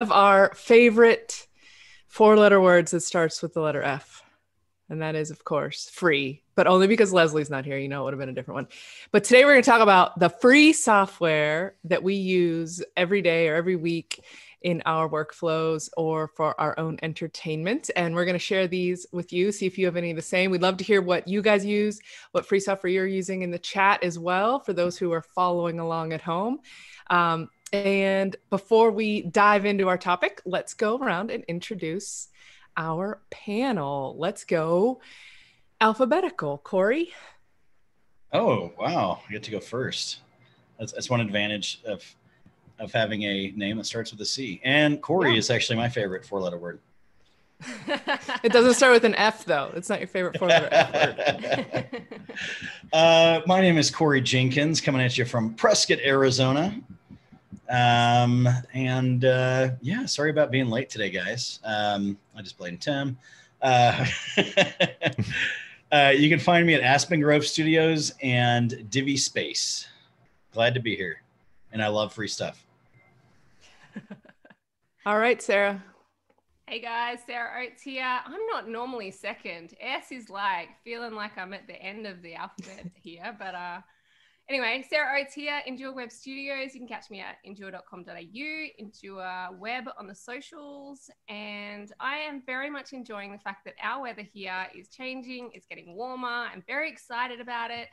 of our favorite four letter words that starts with the letter F. And that is, of course, free, but only because Leslie's not here. You know, it would have been a different one. But today we're going to talk about the free software that we use every day or every week in our workflows or for our own entertainment. And we're going to share these with you, see if you have any of the same. We'd love to hear what you guys use, what free software you're using in the chat as well for those who are following along at home. Um, and before we dive into our topic, let's go around and introduce our panel. Let's go alphabetical. Corey? Oh, wow. I get to go first. That's, that's one advantage of of having a name that starts with a C. And Corey yeah. is actually my favorite four letter word. it doesn't start with an F though. It's not your favorite four letter F word. uh, my name is Corey Jenkins, coming at you from Prescott, Arizona. Um, and uh, yeah, sorry about being late today, guys. Um, I just blamed Tim. Uh, uh, you can find me at Aspen Grove Studios and Divi Space. Glad to be here, and I love free stuff. All right, Sarah. Hey guys, Sarah Oates here. I'm not normally second. S is like feeling like I'm at the end of the alphabet here, but uh Anyway, Sarah Oates here, Endure Web Studios. You can catch me at endure.com.au, Endure Web on the socials. And I am very much enjoying the fact that our weather here is changing, it's getting warmer. I'm very excited about it.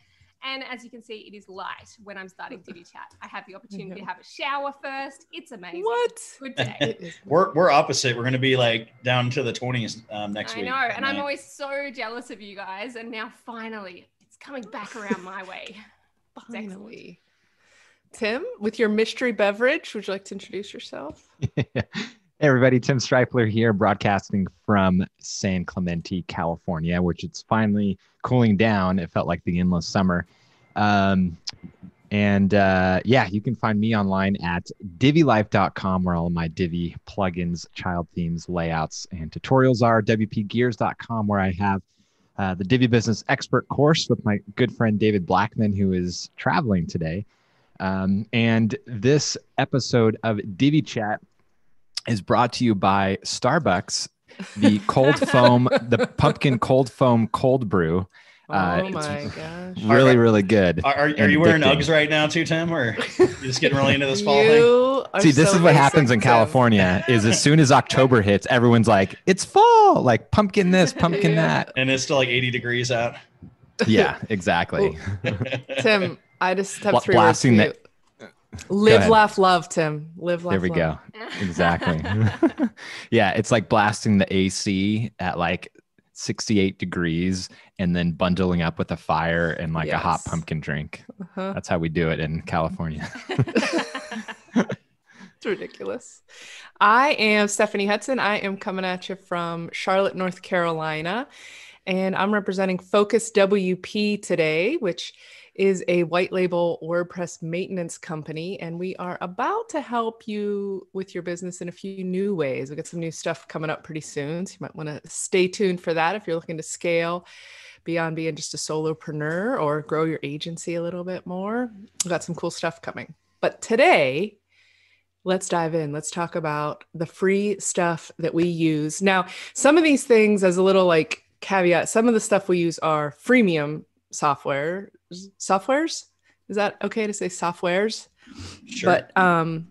And as you can see, it is light when I'm starting Divi Chat. I have the opportunity to have a shower first. It's amazing. What? Good day. we're, we're opposite. We're going to be like down to the 20s um, next I week. I know. And I'm always so jealous of you guys. And now finally, it's coming back around my way. Finally. Tim, with your mystery beverage, would you like to introduce yourself? hey, everybody. Tim Strifler here, broadcasting from San Clemente, California, which it's finally cooling down. It felt like the endless summer. Um, and uh, yeah, you can find me online at divilife.com where all of my Divi plugins, child themes, layouts, and tutorials are. WPGears.com where I have uh, the Divi Business Expert course with my good friend David Blackmon, who is traveling today. Um, and this episode of Divi Chat is brought to you by Starbucks, the cold foam, the pumpkin cold foam cold brew. Uh, oh my gosh! Really, really good. Are, are, are you wearing Uggs right now too, Tim? Or you just getting really into this fall thing? See, this so is what happens in California. Is as soon as October hits, everyone's like, "It's fall!" Like pumpkin this, pumpkin yeah. that, and it's still like 80 degrees out. Yeah, exactly. Tim, I just have three blasting words for you. Live, laugh, love, Tim. Live, laugh, There we love. go. Exactly. yeah, it's like blasting the AC at like 68 degrees and then bundling up with a fire and like yes. a hot pumpkin drink. Uh-huh. That's how we do it in California. it's ridiculous. I am Stephanie Hudson. I am coming at you from Charlotte, North Carolina, and I'm representing Focus WP today, which is a white label WordPress maintenance company, and we are about to help you with your business in a few new ways. We've got some new stuff coming up pretty soon, so you might want to stay tuned for that if you're looking to scale beyond being just a solopreneur or grow your agency a little bit more. We've got some cool stuff coming. But today, let's dive in. Let's talk about the free stuff that we use. Now, some of these things, as a little like caveat, some of the stuff we use are freemium software softwares. Is that okay to say softwares? Sure. But um,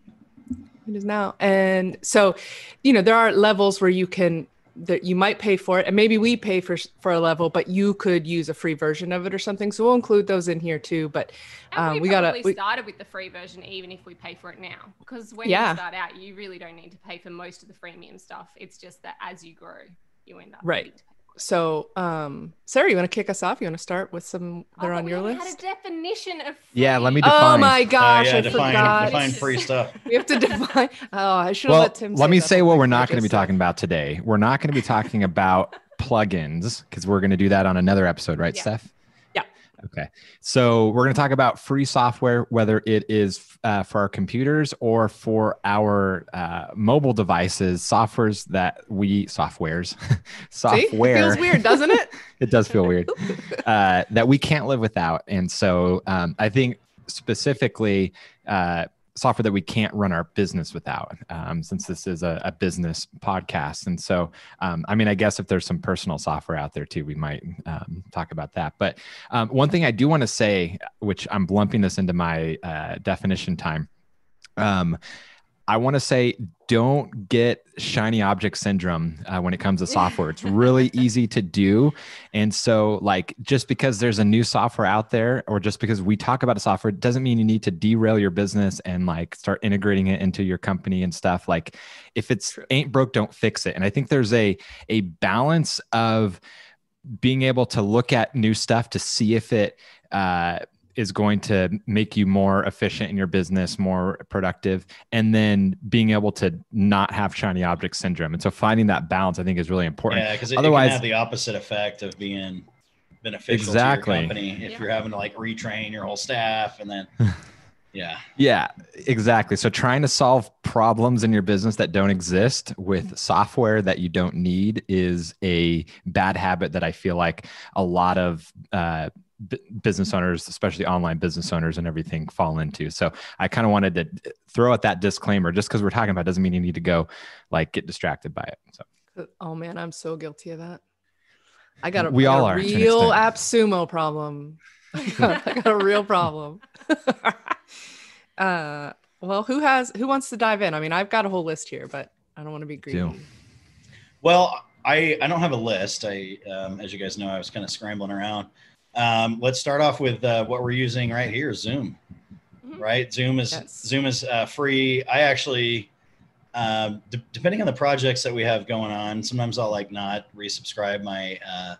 it is now, and so you know there are levels where you can that you might pay for it, and maybe we pay for for a level, but you could use a free version of it or something. So we'll include those in here too. But um, we, we gotta we started with the free version, even if we pay for it now, because when yeah. you start out, you really don't need to pay for most of the freemium stuff. It's just that as you grow, you end up right so, um, Sarah, you want to kick us off? You want to start with some that are oh, on your list? Had a definition of free. yeah. Let me define. Oh my gosh, uh, yeah, I define, forgot. Define free stuff. we have to define. Oh, I should well, let Tim. Let me say what we're not going to be talking about today. We're not going to be talking about plugins because we're going to do that on another episode, right, yeah. Steph? Okay. So we're going to talk about free software, whether it is uh, for our computers or for our uh, mobile devices, softwares that we softwares, software. See? It feels weird, doesn't it? it does feel weird uh, that we can't live without. And so um, I think specifically, uh, software that we can't run our business without um, since this is a, a, business podcast. And so um, i mean i guess if there's some personal software out there too we might um, talk about that. But um, one thing i do want to say which i'm lumping this into my uh, definition time um, I want to say don't get shiny object syndrome uh, when it comes to software. It's really easy to do. And so, like, just because there's a new software out there, or just because we talk about a software, doesn't mean you need to derail your business and like start integrating it into your company and stuff. Like, if it's ain't broke, don't fix it. And I think there's a a balance of being able to look at new stuff to see if it uh, is going to make you more efficient in your business, more productive, and then being able to not have shiny object syndrome. And so finding that balance, I think, is really important. Yeah, because otherwise, it can have the opposite effect of being beneficial exactly. to your company if yeah. you're having to like retrain your whole staff and then. Yeah. Yeah, exactly. So trying to solve problems in your business that don't exist with software that you don't need is a bad habit that I feel like a lot of uh, business owners, especially online business owners and everything fall into. So I kind of wanted to throw out that disclaimer just because we're talking about doesn't mean you need to go like get distracted by it. So oh man, I'm so guilty of that. I got a, we all a are, real AppSumo problem. I got, I got a real problem. uh well who has who wants to dive in? I mean, I've got a whole list here, but I don't want to be greedy. Do. Well, I, I don't have a list. I, um, as you guys know, I was kind of scrambling around. Um, let's start off with uh, what we're using right here, Zoom. Mm-hmm. Right, Zoom is yes. Zoom is uh, free. I actually, um, d- depending on the projects that we have going on, sometimes I'll like not resubscribe my uh,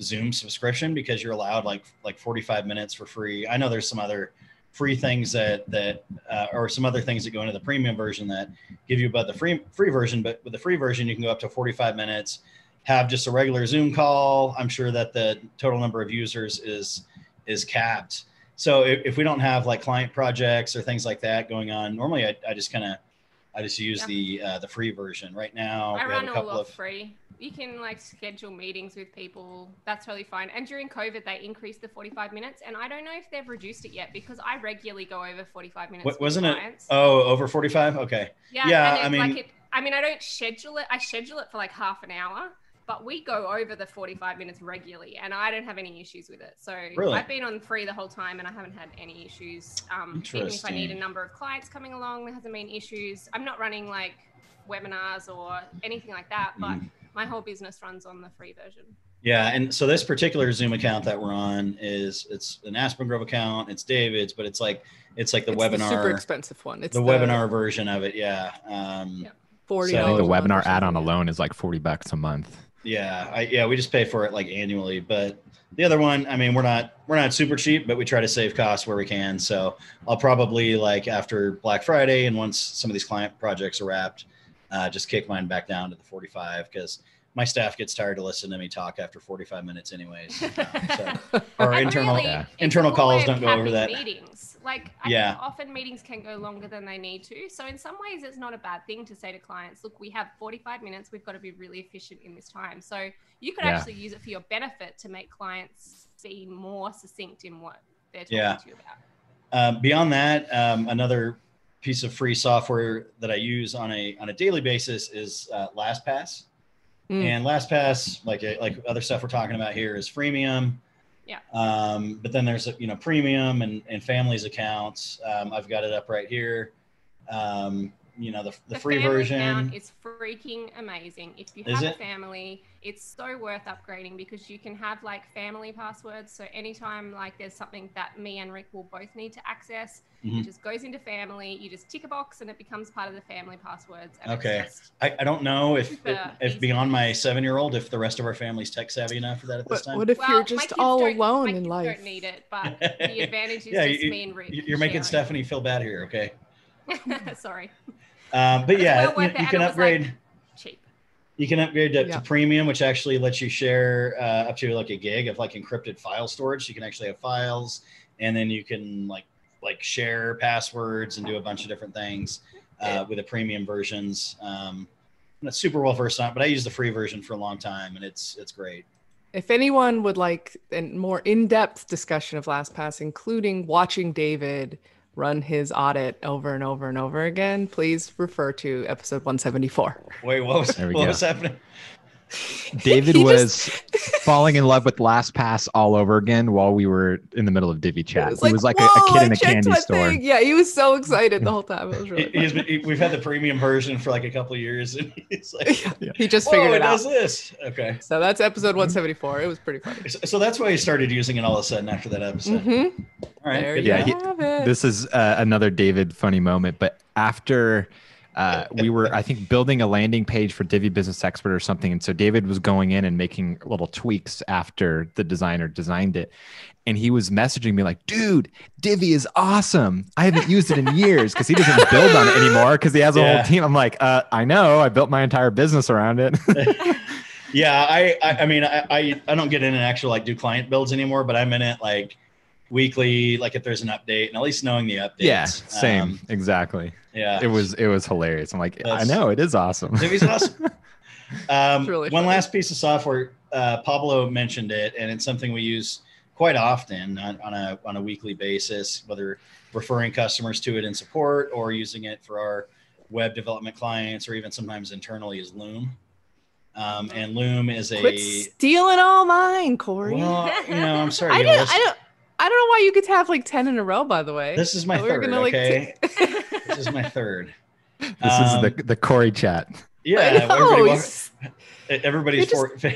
Zoom subscription because you're allowed like like 45 minutes for free. I know there's some other free things that that uh, or some other things that go into the premium version that give you about the free free version, but with the free version you can go up to 45 minutes have just a regular Zoom call. I'm sure that the total number of users is is capped. So if, if we don't have like client projects or things like that going on, normally I, I just kind of I just use yeah. the uh, the free version. Right now, I run all of free. You can like schedule meetings with people. That's totally fine. And during COVID, they increased the 45 minutes, and I don't know if they've reduced it yet because I regularly go over 45 minutes. What, wasn't it? Oh, over 45? Okay. Yeah. Yeah. I mean, like it, I mean, I don't schedule it. I schedule it for like half an hour but we go over the 45 minutes regularly and I don't have any issues with it. So really? I've been on free the whole time and I haven't had any issues. Um, even if I need a number of clients coming along, there hasn't been issues. I'm not running like webinars or anything like that, but mm. my whole business runs on the free version. Yeah, and so this particular Zoom account that we're on is it's an Aspen Grove account. It's David's, but it's like it's like the it's webinar the super expensive one. It's the, the, webinar version of it. Yeah. Um, yeah. Forty. So, I think the webinar add-on alone is like forty bucks a month. Yeah, I, yeah, we just pay for it like annually. But the other one, I mean, we're not we're not super cheap, but we try to save costs where we can. So I'll probably like after Black Friday and once some of these client projects are wrapped, uh, just kick mine back down to the 45 because my staff gets tired to listen to me talk after 45 minutes anyways. Um, so our internal really, internal calls don't go over that. Meetings. Like I yeah. often meetings can go longer than they need to. So in some ways it's not a bad thing to say to clients, look, we have 45 minutes, we've got to be really efficient in this time. So you could yeah. actually use it for your benefit to make clients be more succinct in what they're talking yeah. to you about. Uh, beyond that, um, another piece of free software that I use on a on a daily basis is uh, LastPass. Mm. And LastPass, like like other stuff we're talking about here, is freemium. Yeah. Um, but then there's you know premium and, and families accounts. Um, I've got it up right here. Um, you know the, the, the free version. is freaking amazing. If you have a family it's so worth upgrading because you can have like family passwords. So anytime like there's something that me and rick will both need to access mm-hmm. it just goes into family. You just tick a box and it becomes part of the family passwords okay. I, I don't know if if, if beyond my seven year old if the rest of our family's tech savvy enough for that at this time. what if well, you're just all alone in life don't need it but the advantage is yeah, just you, me and rick you're making stephanie feel bad here okay sorry um, but yeah, you, you, can upgrade. Like cheap. You can upgrade to, yeah. to, premium, which actually lets you share uh, up to like a gig of like encrypted file storage. You can actually have files, and then you can like like share passwords and do a bunch of different things uh, with the premium versions. Um, I'm not super well versed on it, but I use the free version for a long time, and it's it's great. If anyone would like a more in-depth discussion of LastPass, including watching David run his audit over and over and over again, please refer to episode 174. Wait, what was, what go. was happening? David He was falling in love with LastPass all over again while we were in the middle of Divi chat. It was he was like a, a kid in a candy store. thing." Yeah, he was so excited the whole time. It was really He, he's fun. been, he- we've had the premium version for like a couple of years, and he's like, He just "Whoa, figured it it out. does this." Okay, So that's episode 174. It was pretty funny. so, so that's why he started using it all of a sudden after that episode. Mhm. All right, There you Yeah, to he- it. This is uh, another David funny moment, but after uh, we were, I think, building a landing page for Divi Business Expert or something, and so David was going in and making little tweaks after the designer designed it, and he was messaging me like, "Dude, Divi is awesome. I haven't used it in years because he doesn't build on it anymore because he has a Yeah. whole team." I'm like, uh, "I know. I built my entire business around it." Yeah, I, I, I mean, I, I, I don't get in and actually like do client builds anymore, but I'm in it like weekly, like if there's an update, and at least knowing the updates. yeah, same, Um, exactly. yeah, It was it was hilarious. I'm like, I know it is awesome. Divi's awesome. Um, really one funny. last piece of software, uh, Pablo mentioned it, and it's something we use quite often on, on a on a weekly basis, whether referring customers to it in support or using it for our web development clients, or even sometimes internally is Loom. Um, and Loom is a Quit stealing all mine, Corey. well, you know, I'm sorry. I you don't, I don't, I don't know why you get to have like ten in a row. By the way, This is my Thought third. gonna, like, okay, this is my third. This Um, is the the Corey chat. Yeah, everybody, wa- he's everybody's for, fa-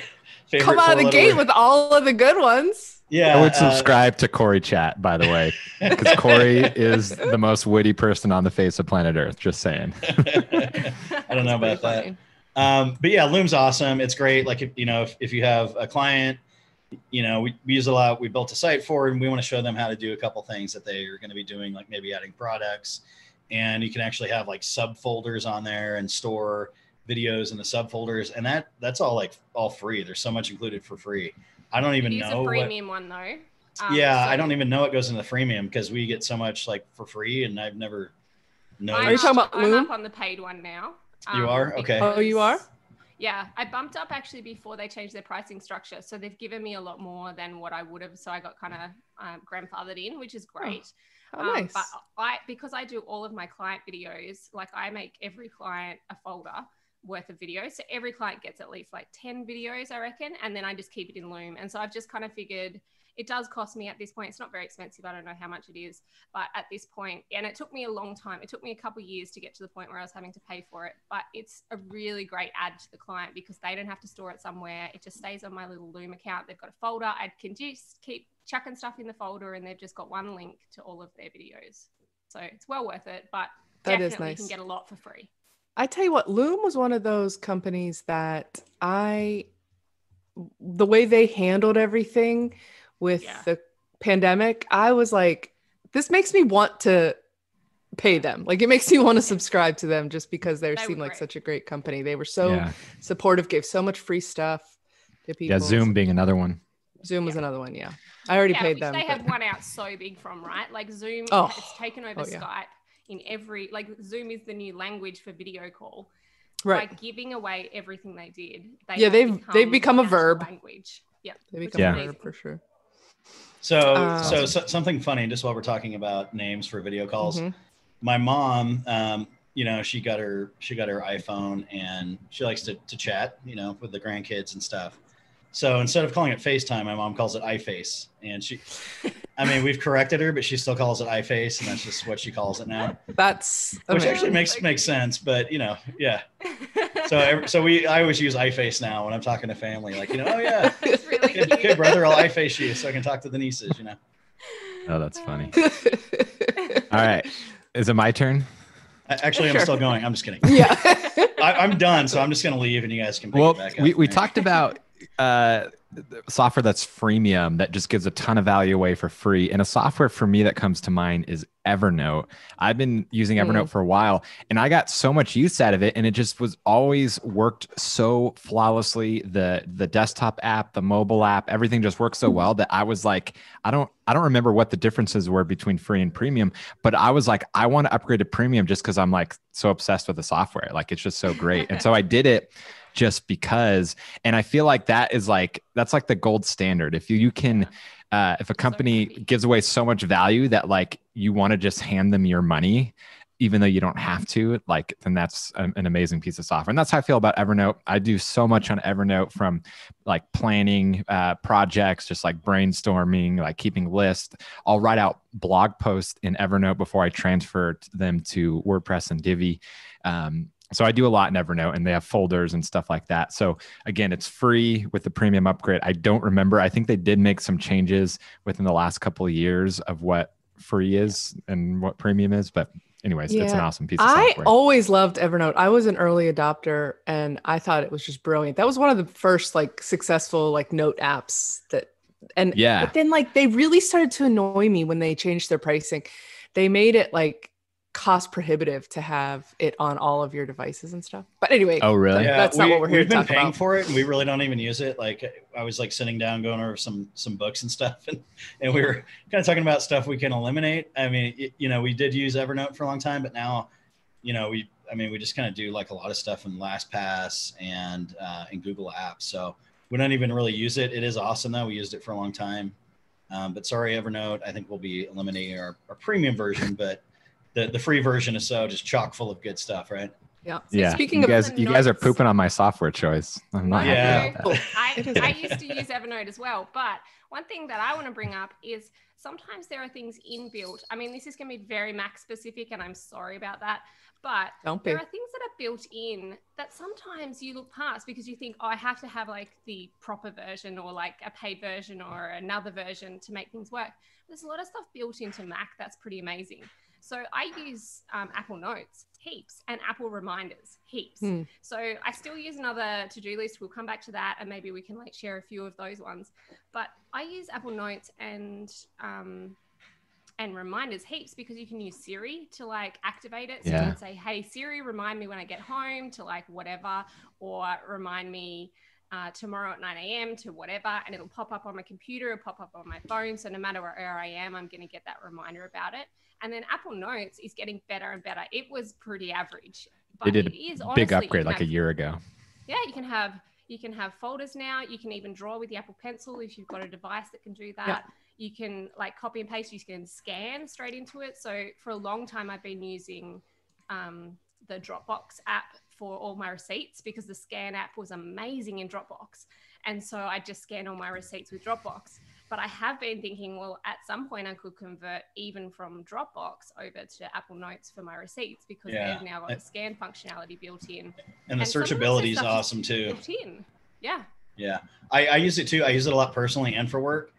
favorite. come out of the gate word. with all of the good ones. Yeah, I would uh, subscribe to Corey Chat, by the way, because Corey is the most witty person on the face of planet Earth. Just saying. I don't know about that. Um, but yeah, Loom's awesome. It's great. Like if you know, if, if you have a client, you know, we, we use a lot. We built a site for and we want to show them how to do a couple things that they are going to be doing, like maybe adding products. And you can actually have like subfolders on there and store videos in the subfolders, and that that's all like all free. There's so much included for free. I don't even it is know. a what, premium one though. Um, yeah, so I don't even know it goes into the freemium because we get so much like for free, and I've never. known. Are you talking up- about I'm up on the paid one now. You are? Okay. Oh, you are? Yeah, I bumped up actually before they changed their pricing structure, so they've given me a lot more than what I would have. So I got kind of um, grandfathered in, which is great. Oh, Um, nice. But I, because I do all of my client videos, like I make every client a folder worth of videos. So every client gets at least like 10 videos, I reckon. And then I just keep it in Loom. And so I've just kind of figured it does cost me at this point. It's not very expensive. I don't know how much it is, but at this point, and it took me a long time. It took me a couple of years to get to the point where I was having to pay for it. But it's a really great add to the client because they don't have to store it somewhere. It just stays on my little Loom account. They've got a folder. I can just keep chucking stuff in the folder, and they've just got one link to all of their videos. So it's well worth it. But That is definitely nice. can get a lot for free. I tell you what, Loom was one of those companies that I, the way they handled everything with Yeah. the pandemic, I was like, this makes me want to pay them. Like it makes me want to subscribe to them just because they They seem like great. such a great company. They were so yeah. supportive, gave so much free stuff to people. yeah, Zoom being another one. Zoom was another one. Yeah, I already yeah, paid them. They but- have one out so big from, right? Like Zoom Oh. has taken over Oh, yeah. Skype in every like Zoom is the new language for video call. right. By giving away everything they did, they Yeah, they've- they've become a verb. language. Yeah, They become Yeah. a verb for sure. So, Um, so, so something funny, just while we're talking about names for video calls. Mhm. My mom, um, you know, she got her she got her iPhone and she likes to, to chat, you know, with the grandkids and stuff. So instead of calling it FaceTime, my mom calls it iFace. And she I mean, we've corrected her, but she still calls it iFace, and that's just what she calls it now. That's Which actually makes makes sense, but you know, yeah. So ev- so we I always use iFace now when I'm talking to family, like, you know, oh yeah, it's really good, good brother, I'll iFace you so I can talk to the nieces, you know. Oh, that's funny. All right. Is it my turn? A- Actually, I'm still going. I'm just kidding. yeah. I, I'm done, so I'm just gonna leave, and you guys can pick Well, it back up. we, we talked about uh, software that's freemium that just gives a ton of value away for free. And a software for me that comes to mind is Evernote. I've been using Evernote Mm. for a while and I got so much use out of it. And it just was always worked so flawlessly. The the desktop app, the mobile app, everything just worked so well that I was like, I don't I don't remember what the differences were between free and premium, but I was like, I want to upgrade to premium just because I'm like so obsessed with the software. Like it's just so great. and so I did it just because. And I feel like that is like that's like the gold standard. If you you can uh, if a company gives away so much value that like you want to just hand them your money even though you don't have to like then that's an, amazing piece of software. And that's how i feel about evernote. I do so much on evernote from like planning uh, projects just like brainstorming like keeping lists. I'll write out blog posts in evernote before i transfer them to wordpress and divi. Um, so I do a lot in Evernote and they have folders and stuff like that. So again, it's free with the premium upgrade. I don't remember. I think they did make some changes within the last couple of years of what free is and what premium is, but anyways, it's an awesome piece of I software. always loved Evernote. I was an early adopter and I thought it was just brilliant. That was one of the first like successful like note apps that and Yeah. but then like they really started to annoy me when they changed their pricing. They made it like cost prohibitive to have it on all of your devices and stuff. But anyway, oh, really? Yeah, That's not we, what we're here we've to been talk paying about. for it, and we really don't even use it. Like I was like sitting down, going over some some books and stuff, and and we were kind of talking about stuff we can eliminate. I mean, y- you know, we did use Evernote for a long time, but now, you know, we I mean, we just kind of do like a lot of stuff in LastPass and uh, in Google Apps. So we don't even really use it. It is awesome though. We used it for a long time. Um, but sorry, Evernote. I think we'll be eliminating our, our premium version, but the, the free version is so just chock full of good stuff, right? yeah. yeah. speaking you of guys, the you guys are pooping on my software choice. I'm not happy Yeah. about that. I, I used to use Evernote as well. But one thing that I want to bring up is sometimes there are things inbuilt. I mean, this is going to be very Mac specific, and I'm sorry about that. But Don't be. there are things that are built in that sometimes you look past because you think, oh, I have to have like the proper version or like a paid version or another version to make things work. There's a lot of stuff built into Mac that's pretty amazing. So I use um, Apple Notes heaps and Apple Reminders heaps. Hmm. So I still use another to-do list. We'll come back to that, and maybe we can like share a few of those ones. But I use Apple Notes and um, and reminders heaps because you can use Siri to like activate it. So Yeah. you can say, "Hey Siri, remind me when I get home to like whatever," or remind me uh, tomorrow at 9 a.m. to whatever, and it'll pop up on my computer, it'll pop up on my phone. So no matter where I am, I'm going to get that reminder about it. And then Apple Notes is getting better and better. It was pretty average. They did it is Big honestly- upgrade like a year ago. yeah, you can have you can have folders now. You can even draw with the Apple Pencil if you've got a device that can do that. You can like copy and paste. You can scan straight into it. So for a long time, I've been using um, the Dropbox app for all my receipts because the scan app was amazing in Dropbox, and so I just scan all my receipts with Dropbox. But I have been thinking, well, at some point I could convert even from Dropbox over to Apple Notes for my receipts because Yeah. they've now got the scan functionality built in And the and some of this searchability is awesome too. built in. Yeah. Yeah, I, I use it too. I use it a lot personally and for work.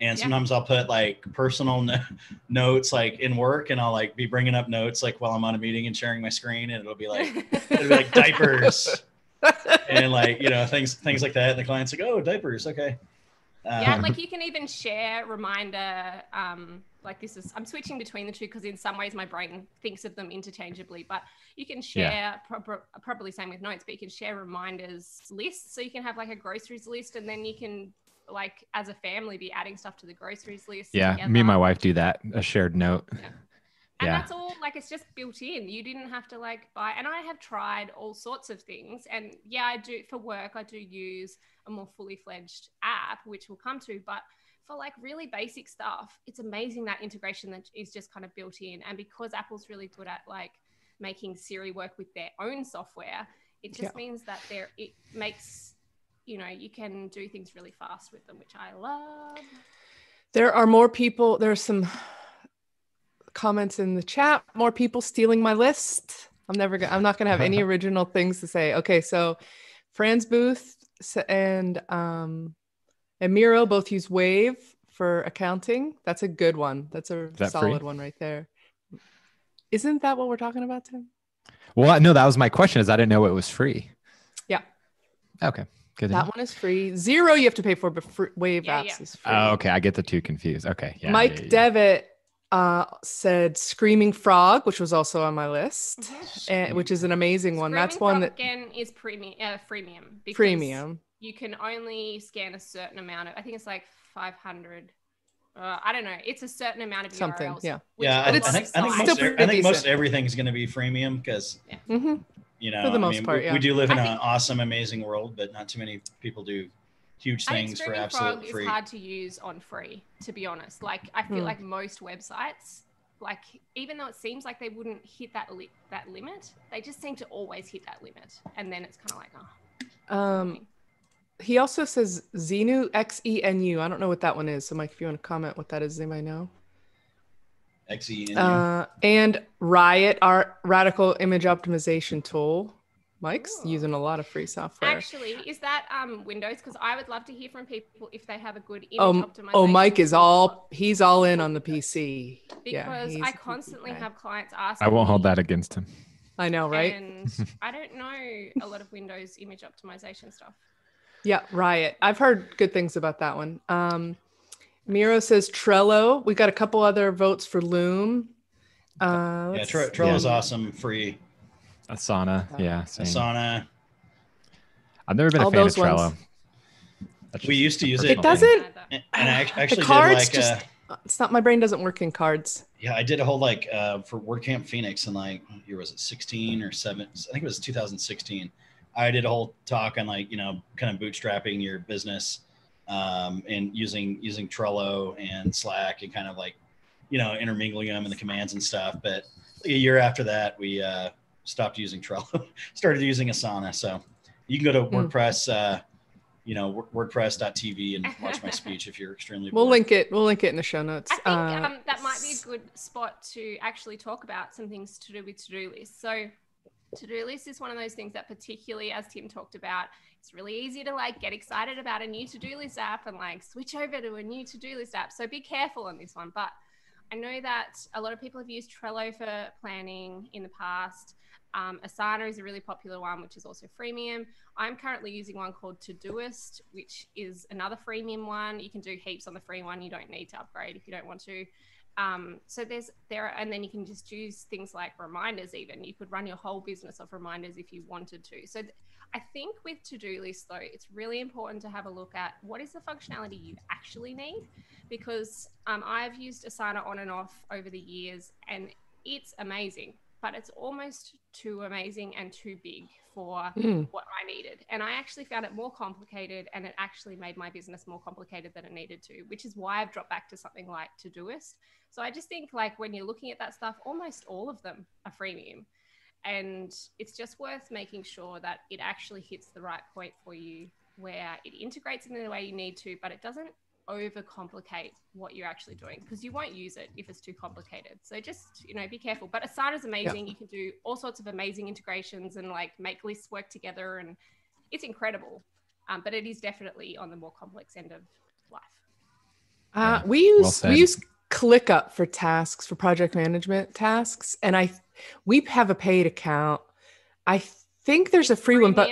And Yeah. sometimes I'll put like personal no- notes like in work, and I'll like be bringing up notes like while I'm on a meeting and sharing my screen, and it'll be like it'll be like diapers and like you know things things like that. And the client's like, oh, diapers, okay. Um, yeah, like you can even share reminder. Um, like this is, I'm switching between the two because in some ways my brain thinks of them interchangeably. But you can share, Yeah. proper, probably same with notes, but you can share reminders lists. So you can have like a groceries list, and then you can like as a family be adding stuff to the groceries list. Yeah, together. me and my wife do that. A shared note. Yeah. And Yeah. that's all like it's just built in. You didn't have to like buy. And I have tried all sorts of things. And yeah, I do for work, I do use a more fully fledged app, which we'll come to. But for like really basic stuff, it's amazing that integration that is just kind of built in. And because Apple's really good at like making Siri work with their own software, it just Yeah. means that there it makes you know you can do things really fast with them, which I love. There are more people. There's some comments in the chat. More people stealing my list. I'm never gonna. I'm not gonna have any original things to say. Okay, so Franz Booth and um, and Miro both use Wave for accounting. That's a good one. That's a that free? solid one right there. Isn't that what we're talking about, Tim? Well, no, that was my question. Is I didn't know it was free. Yeah. Okay. Good. That one is free. Zero you have to pay for, but free, Wave Yeah, apps yeah. is free. Oh, okay. I get the two confused. Okay. Yeah. Mike yeah, yeah. Devitt uh, said Screaming Frog, which was also on my list, Mhm. and, which is an amazing one. That's Screaming one that again is premium. Uh, freemium. because premium. You can only scan a certain amount of. I think it's like 500. Uh, I don't know. It's a certain amount of Something, URLs. yeah. yeah, a I, But I it's lot think I think most, sites- I think most decent. everything's going to be freemium because hmm You know, For the I most mean, part, we, yeah. we do live in I an think- awesome, amazing world, but not too many people do huge things for Screaming absolute Frog free. is hard to use on free, to be honest. Like I feel Hmm. like most websites, like even though it seems like they wouldn't hit that li- that limit, they just seem to always hit that limit, and then it's kind of like, oh. Um, he also says Xenu X E N U. I don't know what that one is. So, Mike, if you want to comment what that is, anybody know? XE Uh, and Riot, our radical image optimization tool. Mike's Ooh. using a lot of free software. Actually, is that um, Windows? Because I would love to hear from people if they have a good image Oh, optimization. oh, Mike is all he's all in on the PC. because he's I a PC constantly have clients ask. I won't hold that against him. I know, right? And I don't know a lot of Windows image optimization stuff. Yeah, Riot. I've heard good things about that one. Um, Miro says Trello. We got a couple other votes for Loom. Uh, Yeah, let's Tre- see. Trello's awesome, free. Asana, yeah. Same. Asana. I've never been All a fan of those ones. Trello. We used to use it. It doesn't- Neither. And and I actually did cards like, just- uh, It's not my brain doesn't work in cards. yeah, I did a whole like uh, for WordCamp Phoenix in like what year was it 16 or seven? I think it was 2016. I did a whole talk on like you know kind of bootstrapping your business um, and using using Trello and Slack and kind of like you know intermingling them and the commands and stuff. But a year after that, we uh, stopped using Trello, started using Asana. So you can go to Hmm. WordPress. Uh, you know, wor- WordPress.tv and watch my speech if you're extremely. We'll bored. link it. We'll link it in the show notes. I think Uh, um, that might be a good spot to actually talk about some things to do with to-do lists. So to-do list is one of those things that particularly as Tim talked about, it's really easy to like get excited about a new to-do list app and like switch over to a new to-do list app. So be careful on this one. But I know that a lot of people have used Trello for planning in the past. Um, Asana is a really popular one, which is also freemium. I'm currently using one called Todoist, which is another freemium one. You can do heaps on the free one. You don't need to upgrade if you don't want to. Um, so there's there, and then you can just use things like reminders. Even you could run your whole business off reminders if you wanted to. So th- I think with to-do lists though, it's really important to have a look at what is the functionality you actually need, because um, I've used Asana on and off over the years, and it's amazing, but it's almost too amazing and too big for mm, what I needed. And I actually found it more complicated and it actually made my business more complicated than it needed to, which is why I've dropped back to something like Todoist. So I just think like when you're looking at that stuff, almost all of them are freemium. And it's just worth making sure that it actually hits the right point for you where it integrates in the way you need to, but it doesn't overcomplicate what you're actually doing because you won't use it if it's too complicated. So just, you know, be careful. But Asana is amazing. You can do all sorts of amazing integrations and like make lists work together and it's incredible. Um, but it is definitely on the more complex end of life. Uh, we use well we use ClickUp for tasks for project management tasks, and I we have a paid account. I think there's a free one, but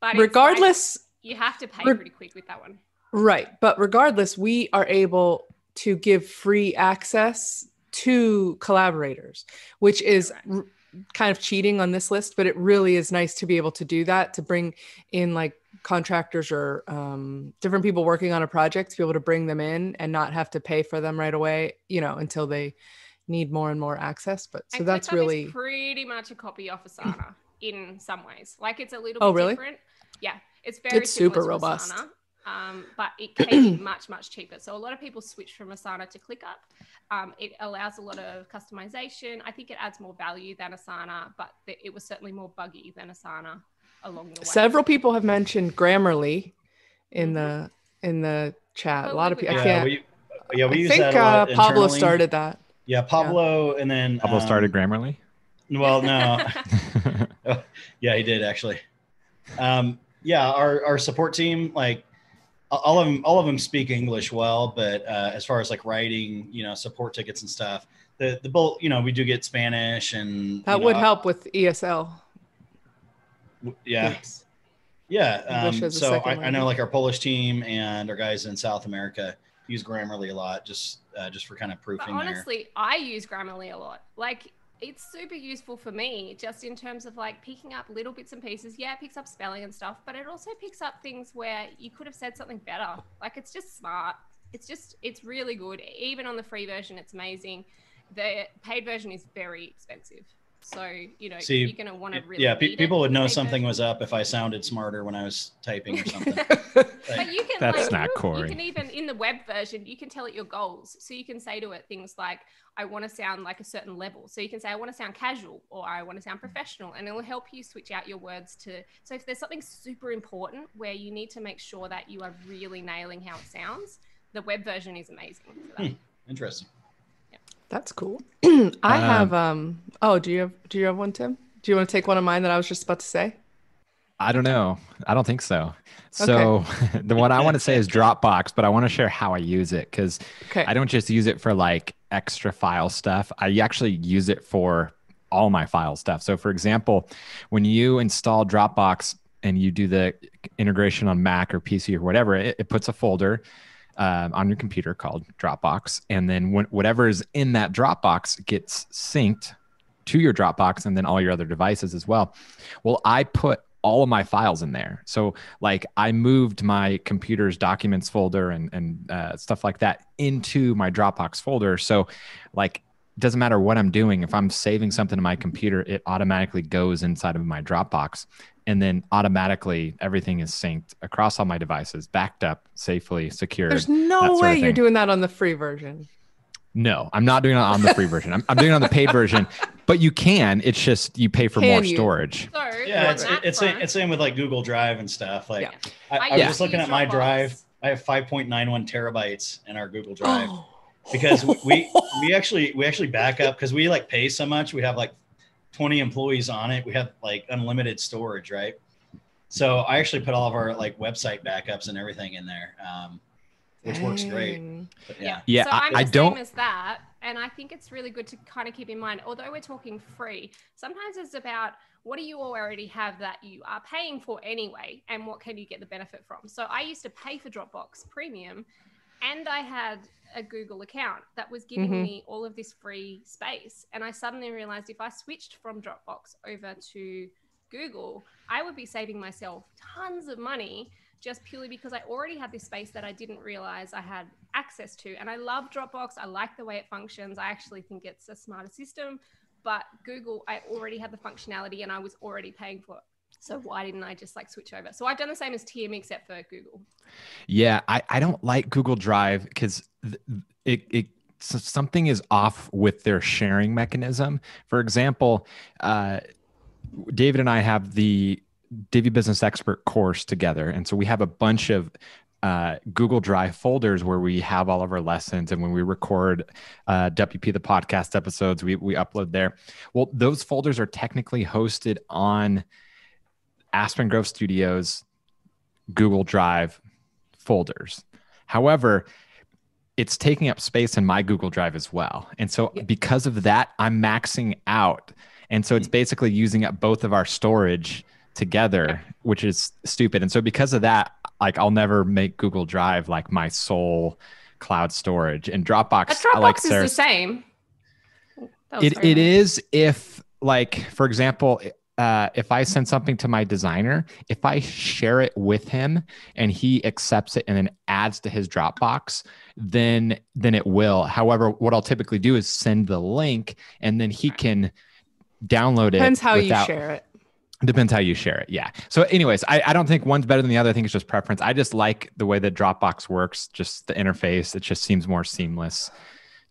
but it's like regardless, you have to pay reg- pretty quick with that one. right? But regardless, we are able to give free access to collaborators, which is right. r- kind of cheating on this list. But it really is nice to be able to do that to bring in like contractors or um, different people working on a project to be able to bring them in and not have to pay for them right away, you know, until they need more and more access. But so And that's really pretty much a copy of Asana in some ways. Like it's a little Oh, bit really? different. Yeah, it's very It's super robust. Asana, um, but it can be much much cheaper. So a lot of people switch from Asana to ClickUp. Um, it allows a lot of customization. I think it adds more value than Asana, but it was certainly more buggy than Asana along the way. several people have mentioned Grammarly in the in the chat. Oh, a lot of we people. I yeah, can't. we yeah we I use think that a uh, Pablo internally. started that. Yeah, Pablo, and then Pablo um, started Grammarly. Well, no, yeah, he did actually. Um, yeah, our our support team, like all of them, all of them speak English well, but uh, as far as like writing, you know, support tickets and stuff, the the both, you know, we do get Spanish and That you would know, help with ESL. W- Yeah, groups. yeah. Um, so I, I know like our Polish team and our guys in South America use Grammarly a lot, just uh, just for kind of But proofing there. honestly, I use Grammarly a lot. Like it's super useful for me just in terms of like picking up little bits and pieces. Yeah, it picks up spelling and stuff, but it also picks up things where you could have said something better. Like it's just smart. It's just it's really good. Even on the free version, it's amazing. The paid version is very expensive. So you know See, you're going to want to really. yeah, pe- people would know something was up if I sounded smarter when I was typing or something. But you can That's like, not you Corey. can even in the web version, you can tell it your goals. So you can say to it things like, I want to sound like a certain level. So you can say, I want to sound casual or I want to sound professional. And it will help you switch out your words to. So if there's something super important where you need to make sure that you are really nailing how it sounds, the web version is amazing for that. Hmm. Interesting. That's cool. I Um, have um oh, do you have do you have one, Tim? Do you want to take one of mine that I was just about to say? I don't know. I don't think so. So the one I want to say is Dropbox, but I want to share how I use it because Okay. I don't just use it for like extra file stuff. I actually use it for all my file stuff. So for example, when you install Dropbox and you do the integration on Mac or PC or whatever, it, it puts a folder um, on your computer called Dropbox. And then when, whatever is in that Dropbox gets synced to your Dropbox and then all your other devices as well. Well, I put all of my files in there. So like I moved my computer's documents folder and, and uh, stuff like that into my Dropbox folder. So like it doesn't matter what I'm doing. If I'm saving something to my computer, it automatically goes inside of my Dropbox. And then automatically everything is synced across all my devices, backed up safely, secured. There's no way you're doing that on the free version. No, I'm not doing it on the free version. I'm, I'm doing it on the paid version, but you can. It's just you pay for Can more you? storage. So Yeah, it's that it's front- it's same with like Google Drive and stuff. Like Yeah. I, I, I was just looking at my Dropbox. drive. I have 5.91 terabytes in our Google Drive Oh. because we, we we actually we actually back up because we like pay so much. We have like 20 employees on it. We have like unlimited storage, right? So I actually put all of our like website backups and everything in there, um, which works great. But yeah. Yeah, so I- I'm I the don't- same as that, and I think it's really good to kind of keep in mind. Although we're talking free, sometimes it's about what do you already have that you are paying for anyway, and what can you get the benefit from. So I used to pay for Dropbox Premium, and I had a Google account that was giving Mhm. me all of this free space, and I suddenly realized if I switched from Dropbox over to Google, I would be saving myself tons of money just purely because I already had this space that I didn't realize I had access to. And I love Dropbox. I like the way it functions. I actually think it's a smarter system. But Google, I already had the functionality and I was already paying for it. So why didn't I just like switch over? So I've done the same as Tim except for Google. Yeah, I, I don't like Google Drive because it, it so something is off with their sharing mechanism. For example, uh, David and I have the Divi Business Expert course together, and so we have a bunch of uh, Google Drive folders where we have all of our lessons, and when we record uh, WP the podcast episodes, we we upload there. Well, those folders are technically hosted on Aspen Grove Studios Google Drive folders. However, it's taking up space in my Google Drive as well. And so Yeah. because of that, I'm maxing out. And so it's hmm. basically using up both of our storage together, which is stupid. And so because of that, like I'll never make Google Drive like my sole cloud storage. And Dropbox, But I like Dropbox is the same. It, it nice. is if like for example uh, if i send something to my designer if i share it with him and he accepts it and then adds to his dropbox then then it will however what i'll typically do is send the link and then he can download it Depends how you share it. Depends how you share it. Yeah. So, anyways, I, I don't think one's better than the other. I think it's just preference. I just like the way that Dropbox works, just the interface. It just seems more seamless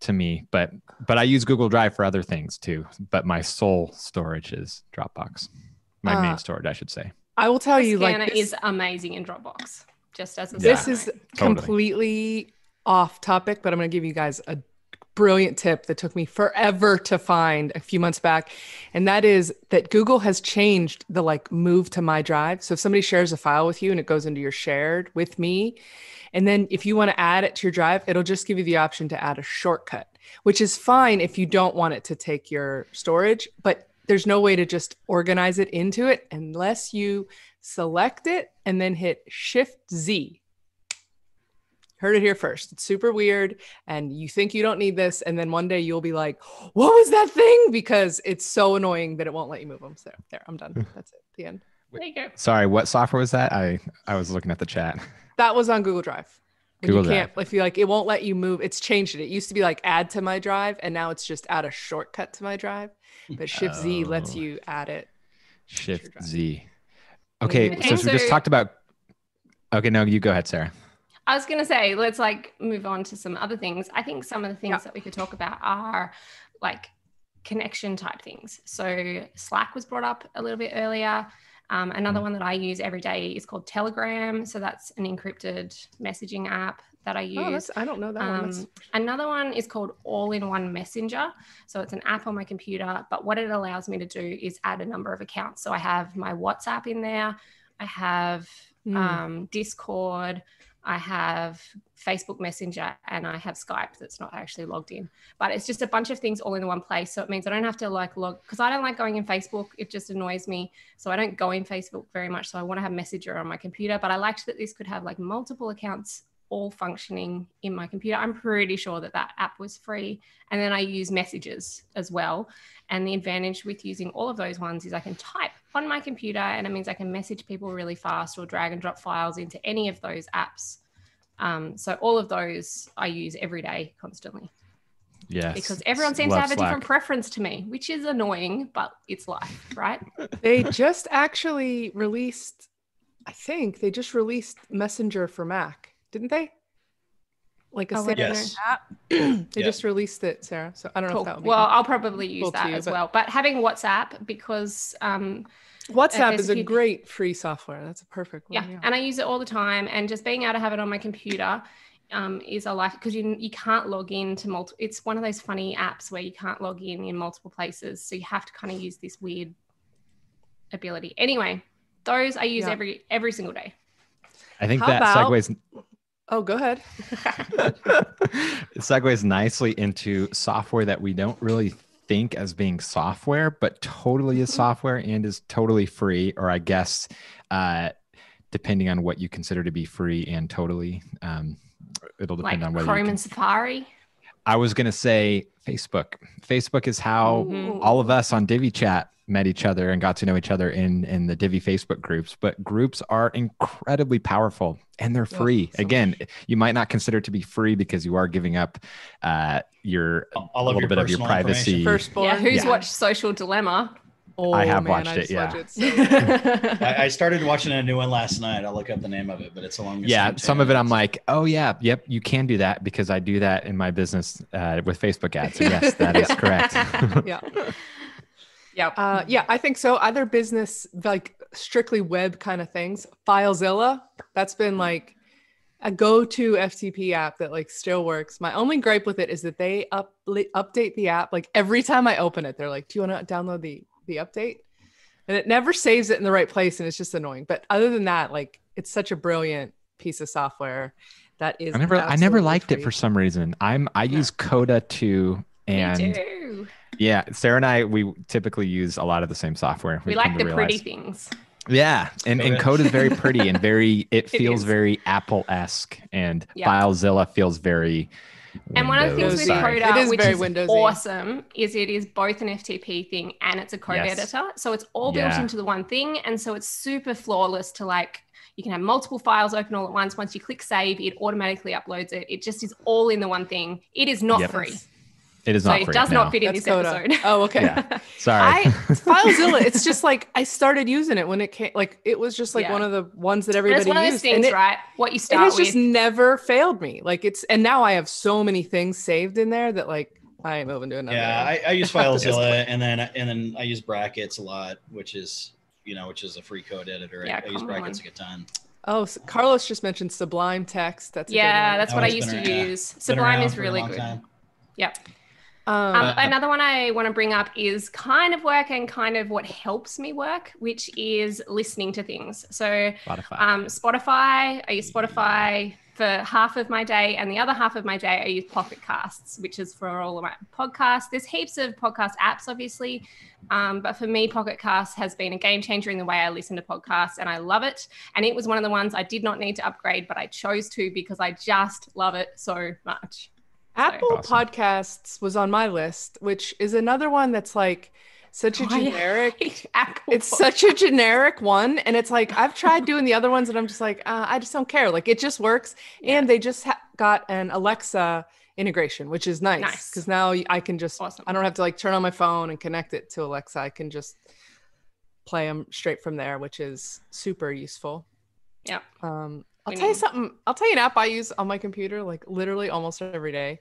to me. But but I use Google Drive for other things too. But my sole storage is Dropbox. My Uh, main storage, I should say. I will tell The you, like this, is amazing in Dropbox. Just as a this is. Totally. completely off topic, but I'm going to give you guys a brilliant tip that took me forever to find a few months back. And that is that Google has changed the like move to my drive. So if somebody shares a file with you and it goes into your shared with me, and then if you want to add it to your drive, it'll just give you the option to add a shortcut, which is fine if you don't want it to take your storage, but there's no way to just organize it into it unless you select it and then hit Shift Z. Heard it here first. It's super weird. And you think you don't need this. And then one day you'll be like, what was that thing? Because it's so annoying that it won't let you move them. So there, I'm done. Hmm. That's it. The end. There you go. Sorry, what software was that? I I was looking at the chat. That was on Google Drive. Google you can't, Drive. if you like, it won't let you move. It's changed it. It used to be like add to my drive, and now it's just add a shortcut to my drive. But Shift Z lets Oh. you add it. Shift. Z. Okay, since we just talked about. Okay, no, you go ahead, Sarah. I was going to say, let's like move on to some other things. I think some of the things Yeah. that we could talk about are like connection type things. So Slack was brought up a little bit earlier. Um, another Mm. one that I use every day is called Telegram. So that's an encrypted messaging app that I use. Oh, I don't know that one. Um, another one is called All in One Messenger. So it's an app on my computer, but what it allows me to do is add a number of accounts. So I have my WhatsApp in there, I have Hmm. um, Discord, I have Facebook Messenger, and I have Skype that's not actually logged in. But it's just a bunch of things all in one place. So it means I don't have to like log because I don't like going in Facebook. It just annoys me. So I don't go in Facebook very much. So I want to have Messenger on my computer. But I liked that this could have like multiple accounts all functioning in my computer. I'm pretty sure that that app was free. And then I use messages as well. And the advantage with using all of those ones is I can type on my computer and it means I can message people really fast or drag and drop files into any of those apps. Um, so all of those I use every day constantly Yes. because everyone seems Love to have a different preference to me, which is annoying, but it's life, right? they just actually released, I think they just released Messenger for Mac, didn't they? Like a Oh, I Yes. app. they Yeah. just released it, Sarah. So I don't know if that would be Well, I'll probably use cool that you, as but- well. But having WhatsApp because um, WhatsApp there's is a a great free software. That's a perfect one. yeah, one. and I use it all the time. And just being able to have it on my computer um, is a life because you you can't log in to multiple. It's one of those funny apps where you can't log in in multiple places, so you have to kind of use this weird ability. Anyway, those I use Yeah. every every single day. I think How that about- segues Oh, go ahead. it segues nicely into software that we don't really think as being software, but totally is software and is totally free, or I guess uh, depending on what you consider to be free and totally. Um, it'll like depend on whether Chrome you can- and Safari. I was gonna say Facebook. Facebook is how Mhm. all of us on Divi Chat met each other and got to know each other in in the Divi Facebook groups. But groups are incredibly powerful and they're Yeah, free. so Again, you might not consider it to be free because you are giving up uh, your All a of little your bit of your personal privacy. information. Firstborn. Yeah, who's Yeah. watched Social Dilemma? Oh, I have man, watched I it, just yeah. watch it so- I, I started watching a new one last night. I'll look up the name of it, but it's along. the yeah, same some of it I'm like, oh yeah, yep, you can do that because I do that in my business uh, with Facebook ads. So yes, that is correct. yeah. Yep. Uh, yeah, I think so. Other business, like strictly web kind of things. FileZilla, that's been like a go-to FTP app that like still works. My only gripe with it is that they up update the app like every time I open it. They're like, "Do you want to download the the update?" And it never saves it in the right place, and it's just annoying. But other than that, like it's such a brilliant piece of software that is. I never I never absolutely liked it for some reason. I'm I use Coda too, and too. yeah, Sarah and I we typically use a lot of the same software. We We've like the to pretty things. Yeah, and and Coda. Coda is very pretty and very. It feels is. very Apple esque, and Yeah. FileZilla feels very. And one of the things with Windowsy. Coda, It is which very is Windowsy. awesome, is it is both an FTP thing and it's a code Yes. editor. So it's all built Yeah. into the one thing. And so it's super flawless to like, you can have multiple files open all at once. Once you click save, it automatically uploads it. It just is all in the one thing. It is not Yep. free. It is So not it does no. not fit in That's this Coda. episode. Oh, okay. Yeah. Sorry. I FileZilla. It's just like I started using it when it came. Like it was just like Yeah. one of the ones that But everybody it's one of those used, and things, it, right? What you it has with. just never failed me. Like it's and now I have so many things saved in there that like I am moving to another. Yeah, I, I use FileZilla, and then and then I use Brackets a lot, which is you know which is a free code editor. I- Yeah, I, use Brackets one. like a ton. oh, s- Carlos just mentioned Sublime Text. That's a good yeah, one. that's That what I used to around- yeah. use. Been Sublime is really good. time. Yep. Um, Um, Uh, another one I want to bring up is kind of work and kind of what helps me work, which is listening to things. So, Spotify. um, Spotify, I use Spotify for half of my day, and the other half of my day, I use Pocket Casts, which is for all of my podcasts. There's heaps of podcast apps, obviously, um, but for me, Pocket Casts has been a game changer in the way I listen to podcasts, and I love it. And it was one of the ones I did not need to upgrade, but I chose to because I just love it so much. Apple Awesome. Podcasts was on my list, which is another one that's like such a I generic. Apple It's Watch. such a generic one, and it's like I've tried doing the other ones, and I'm just like, uh, I just don't care. Like it just works, Yeah. and they just ha- got an Alexa integration, which is nice Nice. because now I can just Awesome. I don't have to like turn on my phone and connect it to Alexa. I can just play them straight from there, which is super useful. Yeah. Um, I'll tell you something. I'll tell you an app I use on my computer, like literally almost every day.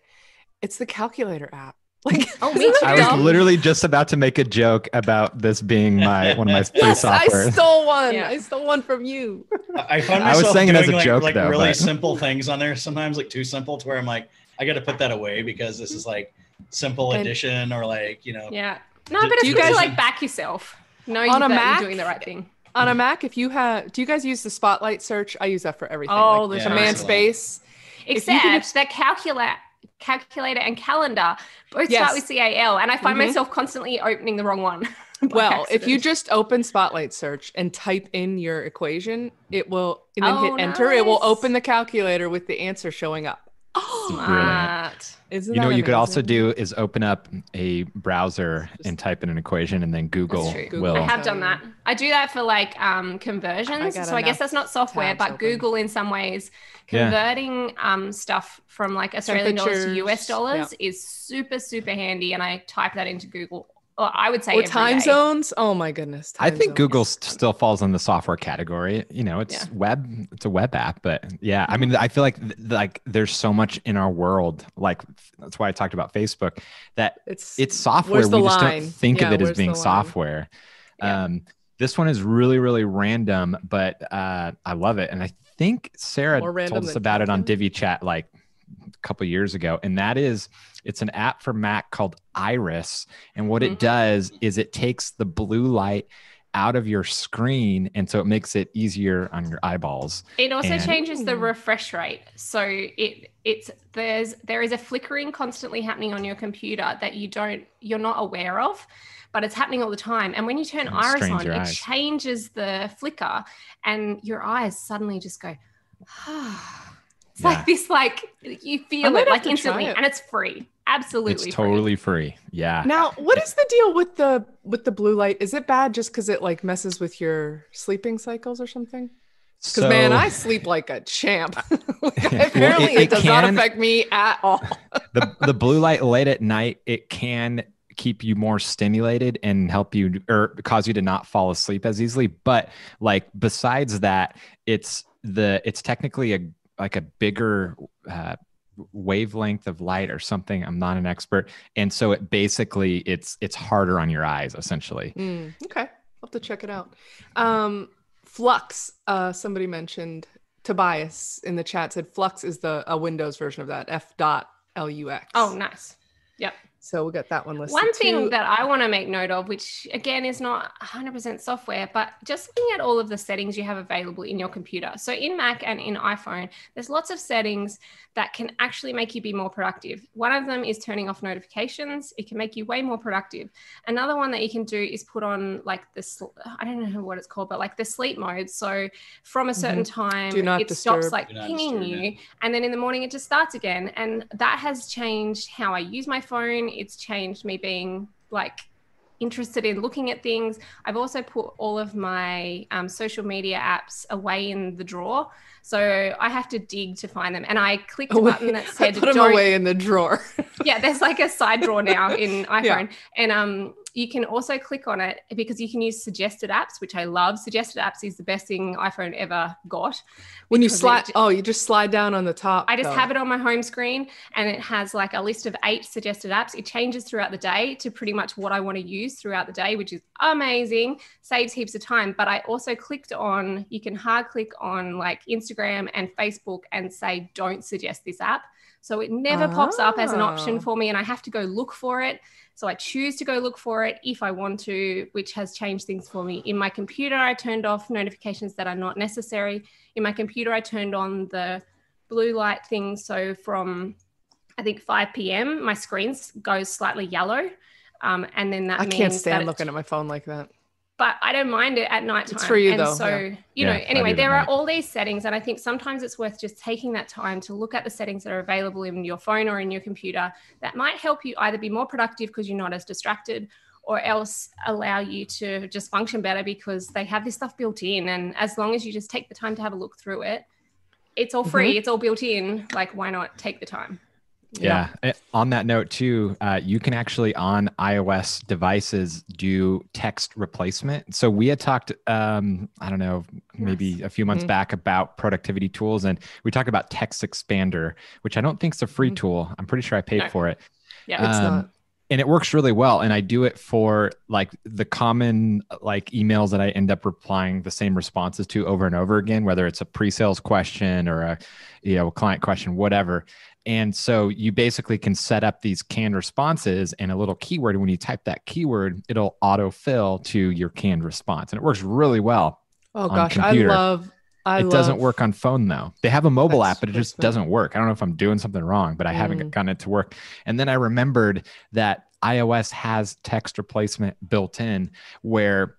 It's the calculator app. Like, Oh, me too. I was literally just about to make a joke about this being my one of my free Yes, I stole one. Yeah. I stole one from you. I I find I was myself saying it as a like, joke, like though, really but- simple things on there. Sometimes like too simple to where I'm like, I got to put that away because this is like simple And- addition or like you know. Yeah. No, but do it's you good to guys- like back yourself. Know On a Mac? you're doing the right thing. On a Mac, if you have, do you guys use the Spotlight search? I use that for everything. Oh, like there's Yeah, command excellent. space. Except can- that calculate calculator and calendar both Yes. start with CAL, and I find Mhm. myself constantly opening the wrong one. by Well, if you just open Spotlight search and type in your equation, it will, and then hit Oh, enter. It will open the calculator with the answer showing up. Oh, Brilliant. smart. Isn't You know that what you could also do is open up a browser Just- and type in an equation, and then Google. Google. will. I have done that. I do that for like um, conversions. got so I guess that's not software, but open. Google in some ways Yeah. converting um, stuff from like Australian dollars to US Temperatures, dollars is super super handy, and I type that into Google. Or I would say Or time day. zones. Oh my goodness. I think zones. Google s- still falls in the software category. You know, it's Yeah. web, it's a web app, but yeah, I mean, I feel like th- like there's so much in our world. Like that's why I talked about Facebook. That It's it's software. We just line? don't think Yeah, of it as being software. Yeah. Um, this one is really, really random, but uh, I love it. And I think Sarah told us than about it on Calvin. Divi Chat like a couple years ago, and that is it's an app for Mac called Iris, and what Mhm. it does is it takes the blue light out of your screen, and so it makes it easier on your eyeballs. It also And- changes the refresh rate. So it it's there's there is a flickering constantly happening on your computer that you don't you're not aware of, but it's happening all the time. And when you turn And it iris on, it eyes. changes the flicker and your eyes suddenly just go it's Yeah. like this like you feel it like instantly it. and it's free. Absolutely It's free. totally free. Yeah. Now, what is the deal with the with the blue light? Is it bad just because it like messes with your sleeping cycles or something? Because man, I sleep like a champ. Like, Well, apparently, it- it, it does not affect me at all. the the blue light late at night it can keep you more stimulated and help you or cause you to not fall asleep as easily but like besides that it's the it's technically a like a bigger uh, wavelength of light or something i'm not an expert and so it basically it's it's harder on your eyes essentially Mm, okay, I'll have to check it out. Um, Flux. Uh, somebody mentioned Tobias in the chat said Flux is the a Windows version of that. F dot L U X. Oh, nice. Yep. So we'll get that one listed. One thing too. that I want to make note of, which again is not 100% software, but just looking at all of the settings you have available in your computer. So in Mac and in iPhone, there's lots of settings that can actually make you be more productive. One of them is turning off notifications. It can make you way more productive. Another one that you can do is put on like this, I don't know what it's called, but like the sleep mode. So from a certain time, Mm-hmm. Do not it stops like pinging disturb, you and then in the morning it just starts again and that has changed how i use my phone it's changed me being like interested in looking at things. I've also put all of my um, social media apps away in the drawer. So i have to dig to find them. And i clicked a button that I said put them away in the drawer. yeah there's like a side drawer now in iphone. Yeah. and um you can also click on it because you can use suggested apps which i love suggested apps is the best thing iphone ever got when you slide, oh, you just slide down on the top. I just though. have it on my home screen and it has like a list of eight suggested apps. It changes throughout the day to pretty much what I want to use throughout the day, which is amazing, saves heaps of time. But I also clicked on, you can hard click on like Instagram and Facebook and say, don't suggest this app. So it never pops up as an option Oh. for me and I have to go look for it. So I choose to go look for it if I want to, which has changed things for me. In my computer, I turned off notifications that are not necessary. In my computer, I turned on the blue light thing. So from I think 5 p.m., my screen goes slightly yellow. Um, and then that I means can't stand looking at my phone like that. But I don't mind it at night time. It's for you, and though, So, yeah. you know, I anyway, there are night. all these settings. And I think sometimes it's worth just taking that time to look at the settings that are available in your phone or in your computer that might help you either be more productive because you're not as distracted or else allow you to just function better because they have this stuff built in. And as long as you just take the time to have a look through it, it's all free, Mhm. it's all built in. Like, why not take the time? Yeah. Eh, On that note, too, uh, you can actually on iOS devices do text replacement. So we had talked, um, I don't know, maybe a few months Mhm. back about productivity tools, and we talked about Text Expander, which I don't think is a free Mhm. tool. I'm pretty sure I paid No. for it. Yeah. It's Um, not. and it works really well and i do it for like the common like emails that i end up replying the same responses to over and over again whether it's a pre-sales question or a you know a client question whatever and so you basically can set up these canned responses and a little keyword and when you type that keyword it'll autofill to your canned response and it works really well Oh gosh. I love. I it love, doesn't work on phone though. They have a mobile app, but it just doesn't work. I don't know if I'm doing something wrong, but I haven't Mm. gotten it to work. And then I remembered that iOS has text replacement built in where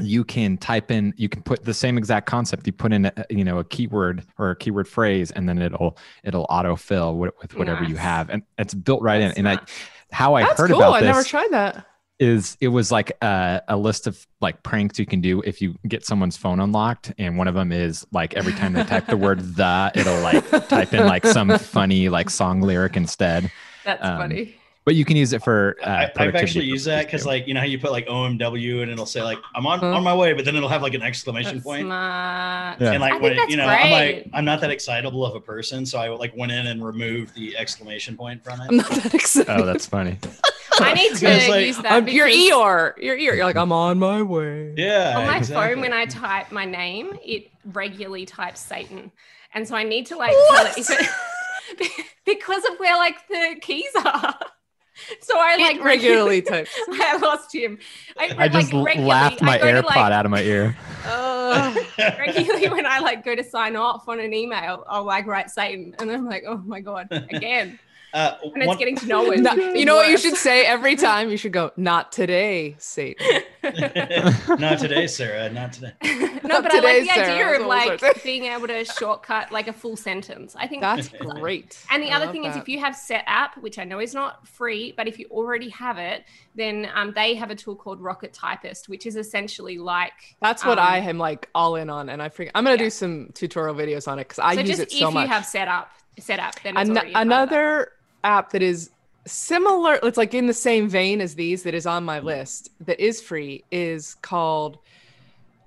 you can type in you can put the same exact concept you put in a, you know a keyword or a keyword phrase and then it'll it'll autofill with, with whatever you have and it's built right That's in and i smart. how i heard cool. about I never tried that. is it was like a, a list of like pranks you can do if you get someone's phone unlocked and one of them is like every time they type the word the it'll like type in like some funny like song lyric instead That's um, funny. But you can use it for uh, I, I've actually used that because, like, you know how you put like OMW and it'll say like I'm on on my way, but then it'll have like an exclamation That's point. smart. Yeah. And like I when think it, that's you know, I'm like. I'm not that excitable of a person, so I like went in and removed the exclamation point from it. I'm it. not that excited. oh that's funny I need to It's like, use that. Um, your because ear, your ear. You're like, I'm on my way. Yeah. On my exactly. phone, when I type my name, it regularly types Satan, and so I need to like What? tell it- because of where like the keys are. So I like regularly types. I lost him. I, i just like, laughed my go airpod like, out of my ear Uh, regularly when I like go to sign off on an email, I'll like write Satan, and I'm like, oh my god, again, uh, and it's one- getting to know it. no- you know what you should say every time? You should go, not today, Satan. not today, Sarah. Not today. no, but I like the Sarah, idea of like being able to shortcut like a full sentence. I think That's great. And the I other thing is, if you have Setapp, which I know is not free, but if you already have it, then um, they have a tool called Rocket Typist, which is essentially like That's what um, I am like all in on, and I forget. I'm gonna Yeah. do some tutorial videos on it because I so use just it if so you have Setapp, Set Up, then An- already a part of that. another app that is similar it's like in the same vein as these that is on my list that is free is called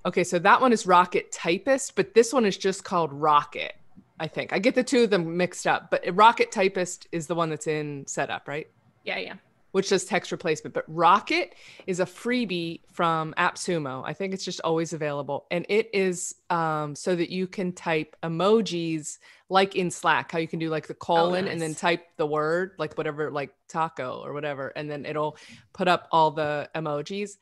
okay so that one is rocket typist but this one is just called rocket i think i get the two of them mixed up but rocket typist is the one that's in Setapp right Yeah, yeah. which does text replacement. But Rocket is a freebie from AppSumo. I think it's just always available. And it is um, so that you can type emojis like in Slack, how you can do like the colon and then type the word, like whatever, like taco or whatever. And then it'll put up all the emojis.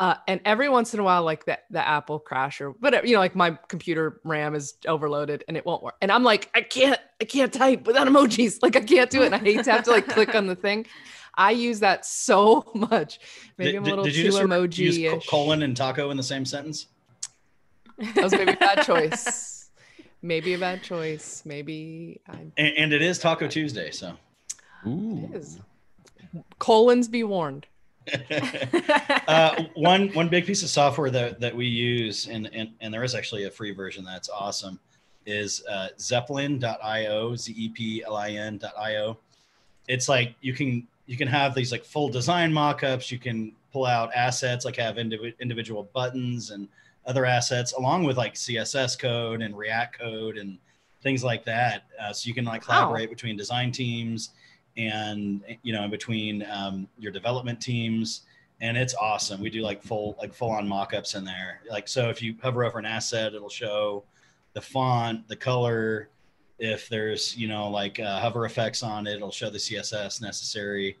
Uh, and every once in a while, like the, the app will crash or whatever, you know, like my computer RAM is overloaded and it won't work. And I'm like, I can't, I can't type without emojis. Like I can't do it. And I hate to have to like click on the thing. I use that so much. Maybe I'm a little did you too just sort of emoji use colon and taco in the same sentence? That was maybe a bad choice. Maybe a bad choice. Maybe I And, and it is Taco Tuesday, so. Ooh. it is. Colons be warned. uh, one one big piece of software that, that we use, and, and and there is actually a free version that's awesome, is uh, Zeplin.io, Z E P L I N.io. It's like you can you can have these like full design mockups. You can pull out assets like have indiv- individual buttons and other assets, along with like CSS code and React code and things like that. Uh, so you can like Wow. collaborate between design teams and you know between um, your development teams. And it's awesome. We do like full like full on mock-ups in there. Like so if you hover over an asset it'll show the font the color. If there's you know like uh, hover effects on it it'll show the css necessary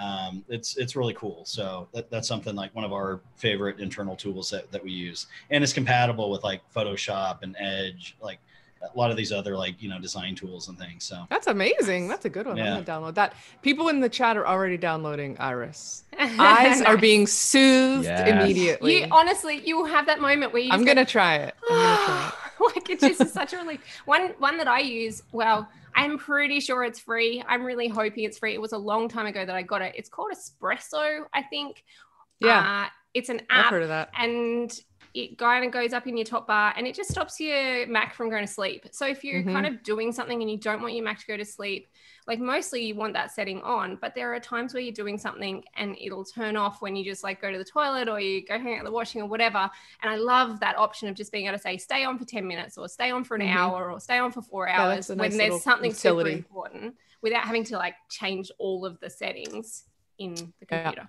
um, it's it's really cool so that, that's something like one of our favorite internal tools that, that we use and it's compatible with like photoshop and edge like a lot of these other like you know design tools and things so That's amazing. That's a good one. Yeah. I'm gonna download that. People in the chat are already downloading Iris. Eyes are being soothed Yes. immediately. You honestly, you will have that moment where you. I'm just go, gonna try it. I'm gonna try it. like it's just such a relief. One one that I use, well, I'm pretty sure it's free. I'm really hoping it's free. It was a long time ago that I got it. It's called Espresso, I think. Yeah. Uh, it's an app. I've heard of that. and it kind of goes up in your top bar and it just stops your Mac from going to sleep. So if you're Mhm. kind of doing something and you don't want your Mac to go to sleep, like mostly you want that setting on, but there are times where you're doing something and it'll turn off when you just like go to the toilet or you go hang out the washing or whatever. And I love that option of just being able to say stay on for 10 minutes or stay on for an Mhm. hour or stay on for four hours that's a when nice there's something utility. super important without having to like change all of the settings in the Yeah. computer.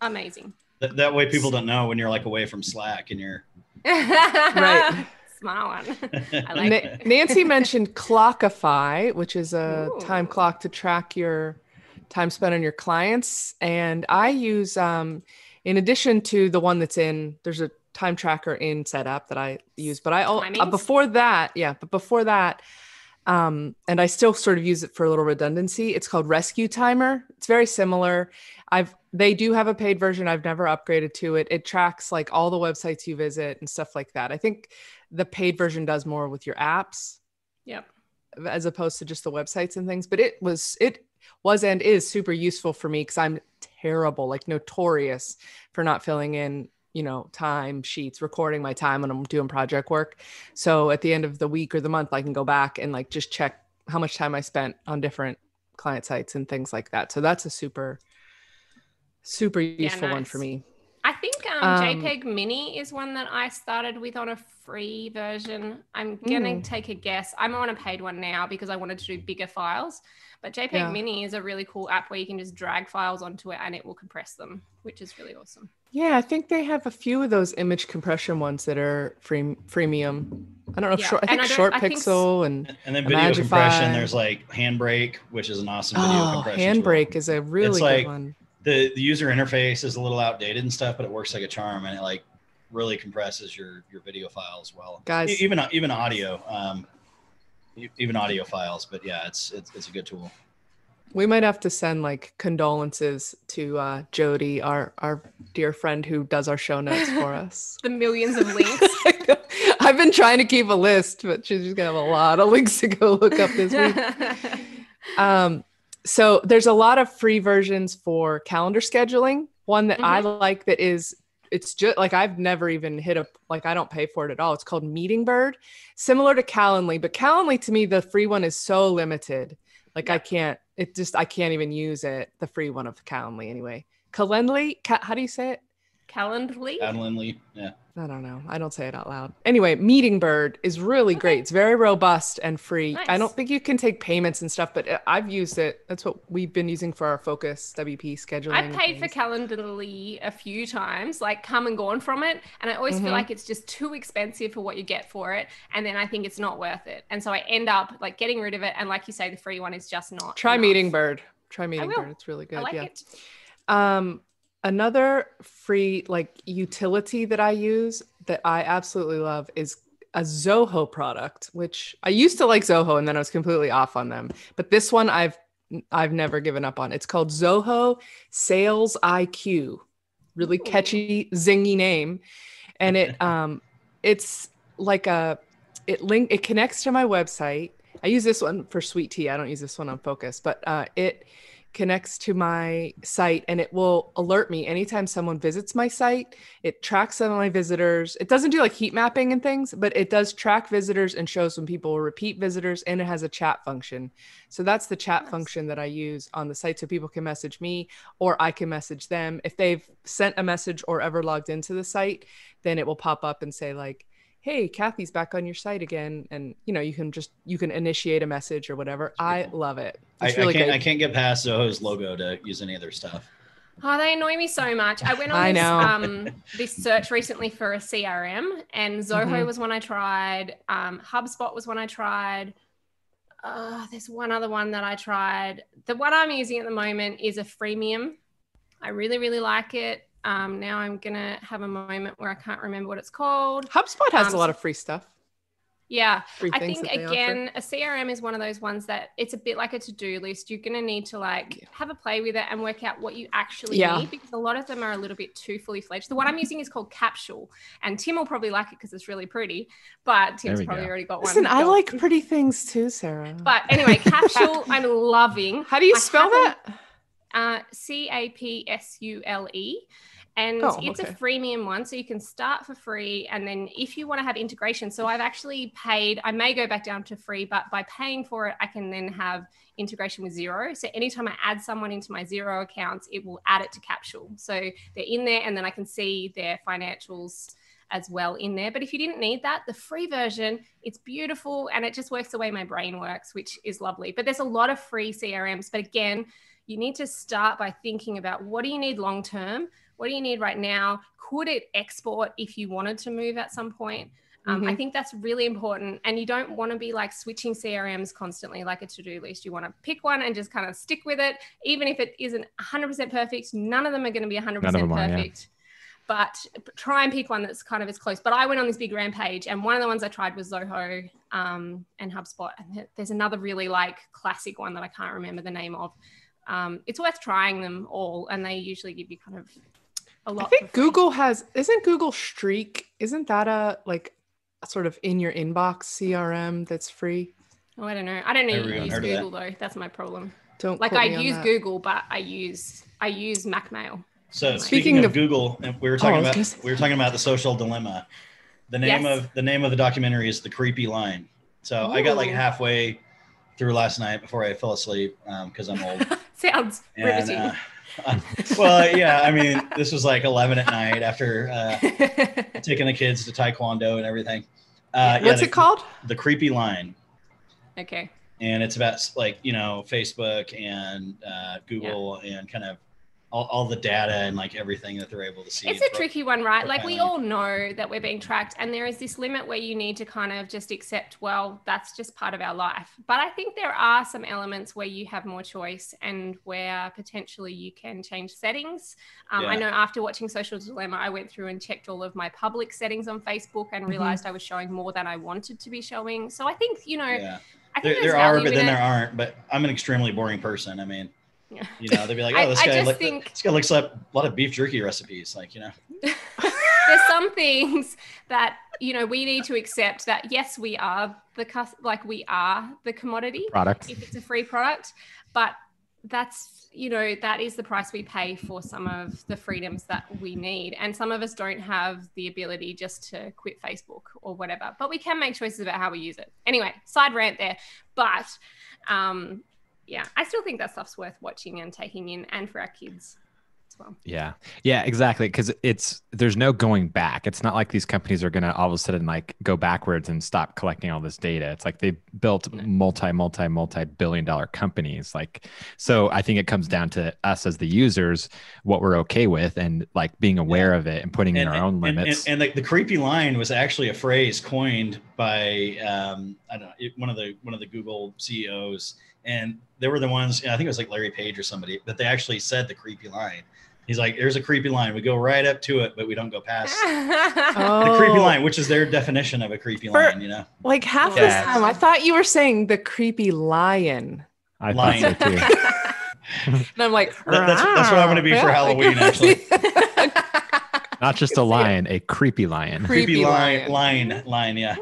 Amazing. That, that way people don't know when you're like away from Slack and you're. right. Smart one. I like Na- it. Nancy mentioned Clockify, which is a time clock to track your time spent on your clients. And I use, um, in addition to the one that's in, there's a time tracker in Setapp that I use, but I al- uh, before that, yeah, but before that, um, and I still sort of use it for a little redundancy. It's called Rescue Timer. It's very similar. I've they do have a paid version. I've never upgraded to it. It tracks like all the websites you visit and stuff like that. I think the paid version does more with your apps Yep. as opposed to just the websites and things but it was it was and is super useful for me because i'm terrible like notorious for not filling in you know time sheets recording my time when i'm doing project work so at the end of the week or the month i can go back and like just check how much time i spent on different client sites and things like that so that's a super super useful one for me I think um, Um, JPEG Mini is one that I started with on a free version. I'm gonna Mm. take a guess. I'm on a paid one now because I wanted to do bigger files. But JPEG Yeah. Mini is a really cool app where you can just drag files onto it and it will compress them, which is really awesome. yeah i think they have a few of those image compression ones that are free freemium i don't know if Yeah, short i think I short I think pixel and And then video Imagify. compression, there's like Handbrake, which is an awesome video Oh, compression. tool. Handbrake is a really like- good one. The, the user interface is a little outdated and stuff, but it works like a charm and it like really compresses your, your video file as well. Guys. Even, even audio, um, even audio files, but yeah, it's, it's, it's a good tool. We might have to send like condolences to uh, Jody, our our dear friend who does our show notes for us. The millions of links. I've been trying to keep a list, but she's just gonna have a lot of links to go look up this week. Um, so there's a lot of free versions for calendar scheduling. One that I mm-hmm. like that is it's just like I've never even hit a like I don't pay for it at all. It's called Meeting Bird, similar to Calendly, but Calendly to me the free one is so limited. Like I can't it just I can't even use it. The free one of Calendly anyway. Calendly, Ca- how do you say it? Calendly. Adeline Lee. Yeah. I don't know. I don't say it out loud. Anyway, Meeting Bird is really Okay. great. It's very robust and free. Nice. I don't think you can take payments and stuff, but uh, I've used it. That's what we've been using for our focus WP scheduling. I've paid for things. Calendly a few times, like come and gone from it. And I always Mhm. feel like it's just too expensive for what you get for it. And then I think it's not worth it. And so I end up like getting rid of it. And like you say, the free one is just not. Try enough. Meeting Bird. Try Meeting. Bird. It's really good. I like yeah. it. Um, another free like utility that I use that I absolutely love is a Zoho product, which I used to like Zoho and then I was completely off on them. But this one I've I've never given up on. It's called Zoho Sales IQ. Really catchy, zingy name. And it um it's like a it link it connects to my website. I use this one for sweet tea. I don't use this one on focus, but uh it connects to my site and it will alert me anytime someone visits my site. It tracks some of my visitors. It doesn't do like heat mapping and things, but it does track visitors and shows when people are repeat visitors and it has a chat function. So that's the chat Nice. function that I use on the site so people can message me or I can message them. If they've sent a message or ever logged into the site, then it will pop up and say like hey kathy's back on your site again and you know you can just you can initiate a message or whatever i love it I, really I can't, good I can't get past Zoho's logo to use any other stuff. Oh, they annoy me so much. I went on I this, know. um, this search recently for a CRM, and Zoho Mhm. was one I tried. Um, HubSpot was one I tried. Uh, there's one other one that I tried. The one I'm using at the moment is a freemium. I really, really like it. Um, now I'm gonna have a moment where I can't remember what it's called. hubspot has Um, a lot of free stuff Yeah, free I think that they offer. again, a CRM is one of those ones that it's a bit like a to-do list. You're gonna need to like Yeah. have a play with it and work out what you actually Yeah. need because a lot of them are a little bit too fully fledged. The one I'm using is called Capsule, and Tim will probably like it because it's really pretty. But Tim's probably go. already got listen one. Listen, I like pretty things too sarah But anyway, Capsule, I'm loving. how do you I spell haven't- that Uh, C A P S U L E. And Oh, it's okay. a freemium one. So you can start for free. And then if you want to have integration, so I've actually paid, I may go back down to free, but by paying for it, I can then have integration with Xero. So anytime I add someone into my Xero accounts, it will add it to Capsule. So they're in there and then I can see their financials as well in there. But if you didn't need that, the free version, it's beautiful and it just works the way my brain works, which is lovely. But there's a lot of free CRMs. But again, you need to start by thinking about what do you need long term? What do you need right now? Could it export if you wanted to move at some point? Um, I Mhm. think that's really important. And you don't want to be like switching CRMs constantly, like a to do list. You want to pick one and just kind of stick with it. Even if it isn't 100% perfect, none of them are going to be 100% them are, yeah. perfect. But try and pick one that's kind of as close. But I went on this big rampage, and one of the ones I tried was Zoho um, and HubSpot. And there's another really like classic one that I can't remember the name of. Um, it's worth trying them all, and they usually give you kind of a lot. I think. Google has isn't Google Streak? Isn't that a like a sort of in your inbox CRM that's free? Oh, I don't know. I don't know. Never You even use heard of that. Google though. That's my problem. Don't Like I use that. Google, but I use I use MacMail. So speaking, Speaking of, of- Google, and we were Oh, talking was about gonna we were talking about the social dilemma. The name Yes. of the name of the documentary is The Creepy Line. So I got like halfway through last night before I fell asleep because I'm old. Sounds And riveting. uh, well, yeah, I mean, this was like 11 at night after uh, taking the kids to taekwondo and everything. Uh, yeah, What's the, it called? The Creepy Line. okay. and it's about like you know Facebook and uh, Google and kind of all, all the data and like everything that they're able to see. It's a tricky one, right? Like we all know that we're being tracked, and there is this limit where you need to kind of just accept, well, that's just part of our life. But I think there are some elements where you have more choice and where potentially you can change settings. Um, I know after watching Social Dilemma, I went through and checked all of my public settings on Facebook and realized I was showing more than I wanted to be showing. So I think, you know, Yeah, there, there are, but then it. there aren't. But I'm an extremely boring person. I mean, Yeah. you know, they'd be like, "Oh, this I guy, just look, think- this guy looks up a lot of beef jerky recipes." Like, you know, there's some things that you know we need to accept that yes we are the cus- like we are the commodity Product. if it's a free product but that's you know that is the price we pay for some of the freedoms that we need and some of us don't have the ability just to quit facebook or whatever but we can make choices about how we use it anyway side rant there but um yeah i still think that stuff's worth watching and taking in and for our kids as well Yeah. Yeah, exactly. Cause it's, there's no going back. It's not like these companies are going to all of a sudden like go backwards and stop collecting all this data. It's like they built No. multi, multi, multi billion dollar companies. Like, so I think it comes down to us as the users, what we're okay with and like being aware of it and putting in our own and, limits. And, and the, the creepy line was actually a phrase coined by um, I don't know it- one of the one of the Google CEOs, and they were the ones. I think it was like Larry Page or somebody, but they actually said the creepy line. He's like, "There's a creepy line. We go right up to it, but we don't go past Oh, the creepy line, which is their definition of a creepy For- line." You know, Like half Yeah. this time, I thought you were saying the creepy lion, I Line. thought so too. and I'm like, That- that's- that's what I'm gonna be for Halloween, actually. Not just a lion, a creepy lion. Creepy creepy, line, lion. line, line. Yeah,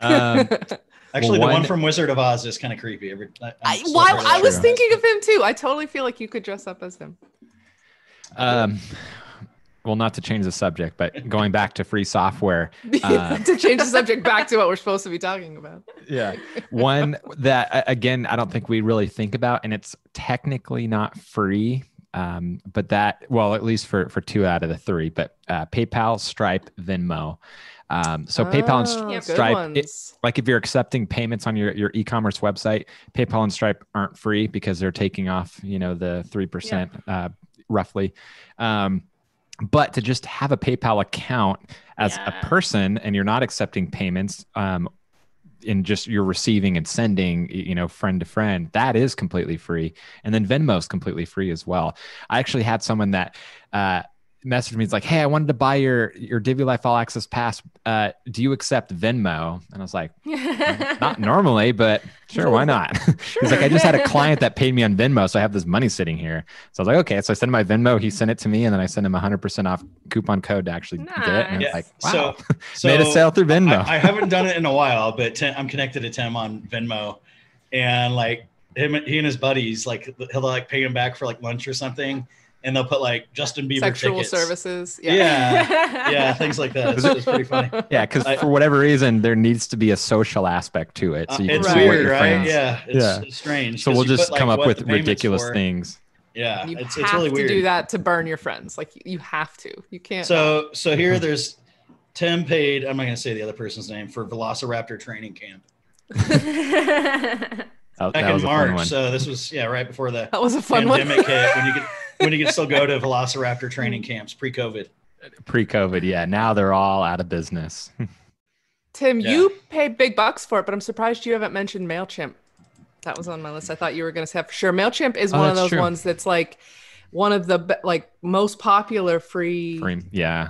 Um, actually, Well, the one one- from Wizard of Oz is kind of creepy. Every, I, I'm I, still why, I was thinking of him too. I totally feel like you could dress up as him. um, well, not to change the subject, but going back to free software, Uh, to change the subject back to what we're supposed to be talking about. yeah one that again i don't think we really think about and it's technically not free um, but that well at least for for two out of the three but uh, paypal stripe venmo um, so paypal and Oh, Yep. stripe it, like if you're accepting payments on your, your e-commerce website paypal and stripe aren't free because they're taking off you know the 3% uh, roughly um, but to just have a paypal account as Yeah. a person and you're not accepting payments um, in just you're receiving and sending you know friend to friend that is completely free and then venmo is completely free as well i actually had someone that uh, messaged me it's like hey i wanted to buy your your Divi Life all access pass. Uh, do you accept venmo? And i was like not normally but sure why not? He's like i just had a client that paid me on venmo so i have this money sitting here. So i was like okay. So i sent him my venmo he sent it to me and then i sent him a 100% off coupon code to actually get it and Nice. it's like Yeah, wow. so- so made a sale through venmo I, I haven't done it in a while, but Tim, I'm connected to Tim on Venmo, and like him, he and his buddies, like he'll like pay him back for like lunch or something, and they'll put like Justin Bieber Sexual tickets. services. Yeah. Yeah. yeah, things like that. It's, it's pretty funny. Yeah, because for whatever reason, there needs to be a social aspect to it, so Uh, you can it's Right. support weird, your right? friends. Yeah, it's, Yeah. it's strange. So we'll just put, like, come up with ridiculous for. things. Yeah, You it's, have it's really to weird. do that to burn your friends. Like you have to. You can't. So so here there's Tim paid. I'm not gonna say the other person's name for Velociraptor training camp That, back that in was a fun one. March. So this was yeah right before the that was a fun one. pandemic hit when you could when you could still go to Velociraptor training camps pre-COVID. Pre-COVID, yeah. Now they're all out of business. Tim, Yeah. you pay big bucks for it, but I'm surprised you haven't mentioned Mailchimp. That was on my list. I thought you were going to say for sure. Mailchimp is Oh, one of those true. ones that's like one of the like most popular free Free- yeah.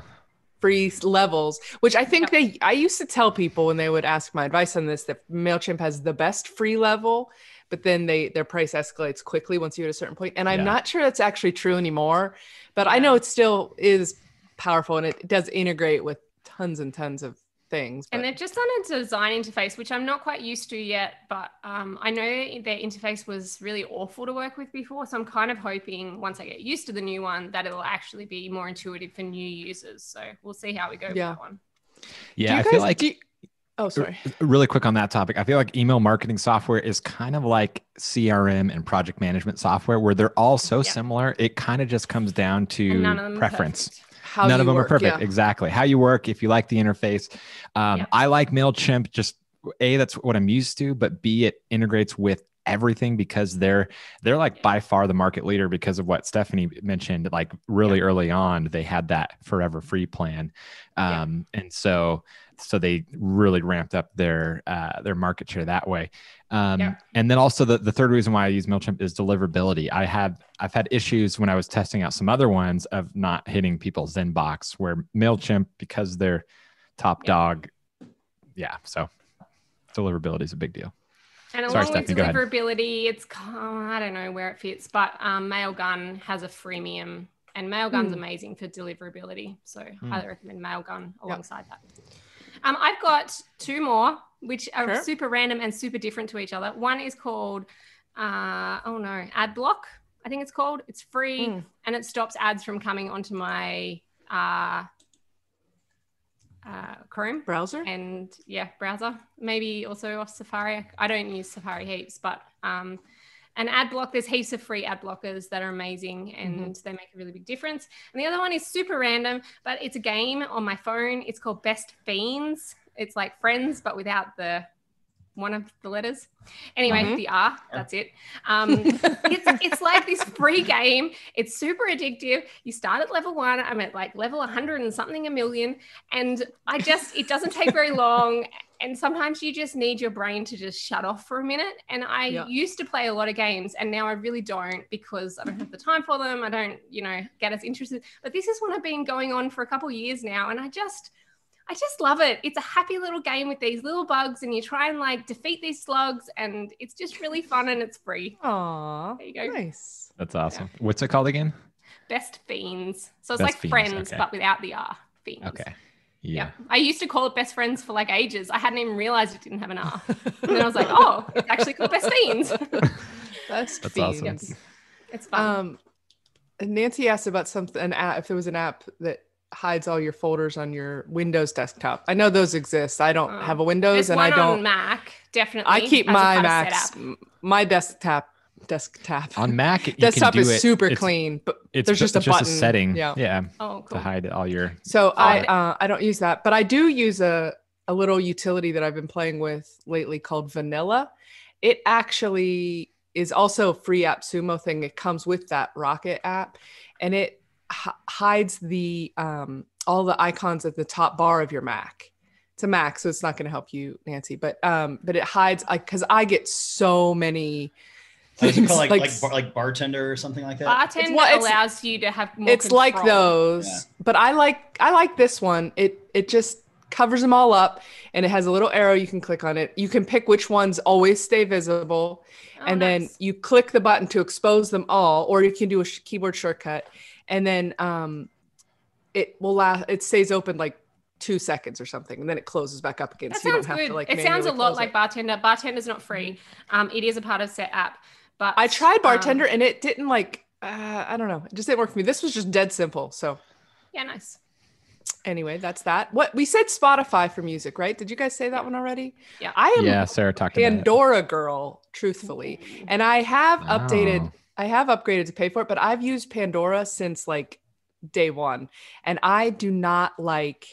Free levels, which I think they I used to tell people when they would ask my advice on this that Mailchimp has the best free level, but then they their price escalates quickly once you hit a certain point. And I'm Yeah. not sure that's actually true anymore, but I know it still is powerful and it does integrate with tons and tons of things. And they're just on a design interface, which I'm not quite used to yet, but um, I know their interface was really awful to work with before. So I'm kind of hoping once I get used to the new one that it'll actually be more intuitive for new users. So we'll see how we go Yeah. with that one. Yeah, you I feel like do you- oh, sorry. really quick on that topic. I feel like email marketing software is kind of like CRM and project management software where they're all so Yeah. similar. It kind of just comes down to none of them are preference. perfect. How None you of them work, are perfect. yeah. Exactly. How you work, if you like the interface. Um, Yeah. I like MailChimp, just A, that's what I'm used to, but B, it integrates with everything because they're they're like by far the market leader because of what Stephanie mentioned like really early on they had that forever free plan Yeah. um and so so they really ramped up their uh their market share that way um Yeah. and then also the, the third reason why I use MailChimp is deliverability I had I've had issues when I was testing out some other ones of not hitting people's inbox where MailChimp because they're top Yeah. dog yeah so deliverability is a big deal And Sorry, along with Stephanie, deliverability, it's ki- I don't know where it fits, but um, Mailgun has a freemium, and Mailgun's Hmm. amazing for deliverability. So highly recommend Mailgun alongside that. Um, I've got two more, which are Sure. super random and super different to each other. One is called uh, oh no, AdBlock. I think it's called. It's free Hmm. and it stops ads from coming onto my uh, uh, Chrome Browser? and yeah, browser. Maybe also off Safari. I don't use Safari heaps, but um, an ad block. There's heaps of free ad blockers that are amazing and they make a really big difference. And the other one is super random, but it's a game on my phone. It's called Best Fiends. It's like Friends, but without the one of the letters. Anyway, Mhm. the R. That's it. Um, it's it's like this free game. It's super addictive. You start at level one. I'm at like level 100 and something a million, and I just it doesn't take very long. And sometimes you just need your brain to just shut off for a minute. And I Yeah. used to play a lot of games, and now I really don't because I don't have the time for them. I don't, you know, get as interested. But this is one I've been going on for a couple years now, and I just I just love it. It's a happy little game with these little bugs, and you try and like defeat these slugs, and it's just really fun and it's free. Aw, There you go. nice. That's awesome. What's it called again? Best Fiends. So it's Best like Fiends, friends, okay. but without the R. Fiends. Okay. Yeah. Yeah. I used to call it best friends for like ages. I hadn't even realized it didn't have an R. And then I was like, oh, it's actually called best fiends. That's, That's fiends. awesome. It's fun. Um, Nancy asked about something an app. If there was an app that hides all your folders on your Windows desktop, I know those exist. I don't Oh. have a Windows, There's and one I don't. on Mac, definitely. I keep my kind of Macs, my desktop, desktop On Mac, you desktop can do is it- super it's- clean, but It's there's just a button. setting. Yeah. Yeah. Oh, cool. To cool. hide all your. So I uh, I don't use that, but I do use a a little utility that I've been playing with lately called Vanilla. It actually is also a free AppSumo thing. It comes with that Rocket app, and it h- hides the um, all the icons at the top bar of your Mac. It's a Mac, so it's not going to help you, Nancy. But um, but it hides because I get so many. What is it things, called? Like like, s- bar, like bartender or something like that. Bartender well, allows you to have more it's like those Yeah. but i like i like this one it it just covers them all up and it has a little arrow you can click on it you can pick which ones always stay visible Oh, and then you click the button to expose them all or you can do a sh- keyboard shortcut and then um it will last it stays open like two seconds or something, and then it closes back up again. That so you don't sounds have good. to like. it sounds a lot like it. bartender. Bartender's not free. Um, it is a part of Setapp, but I tried um, bartender and it didn't like. Uh, I don't know. It just didn't work for me. This was just dead simple. So yeah, nice. anyway, that's that. What we said Spotify for music, right? Did you guys say that one already? Yeah. I am Yeah, Sarah talked about. Pandora girl, truthfully. And I have updated, Oh. I have upgraded to pay for it, but I've used Pandora since like day one. And I do not like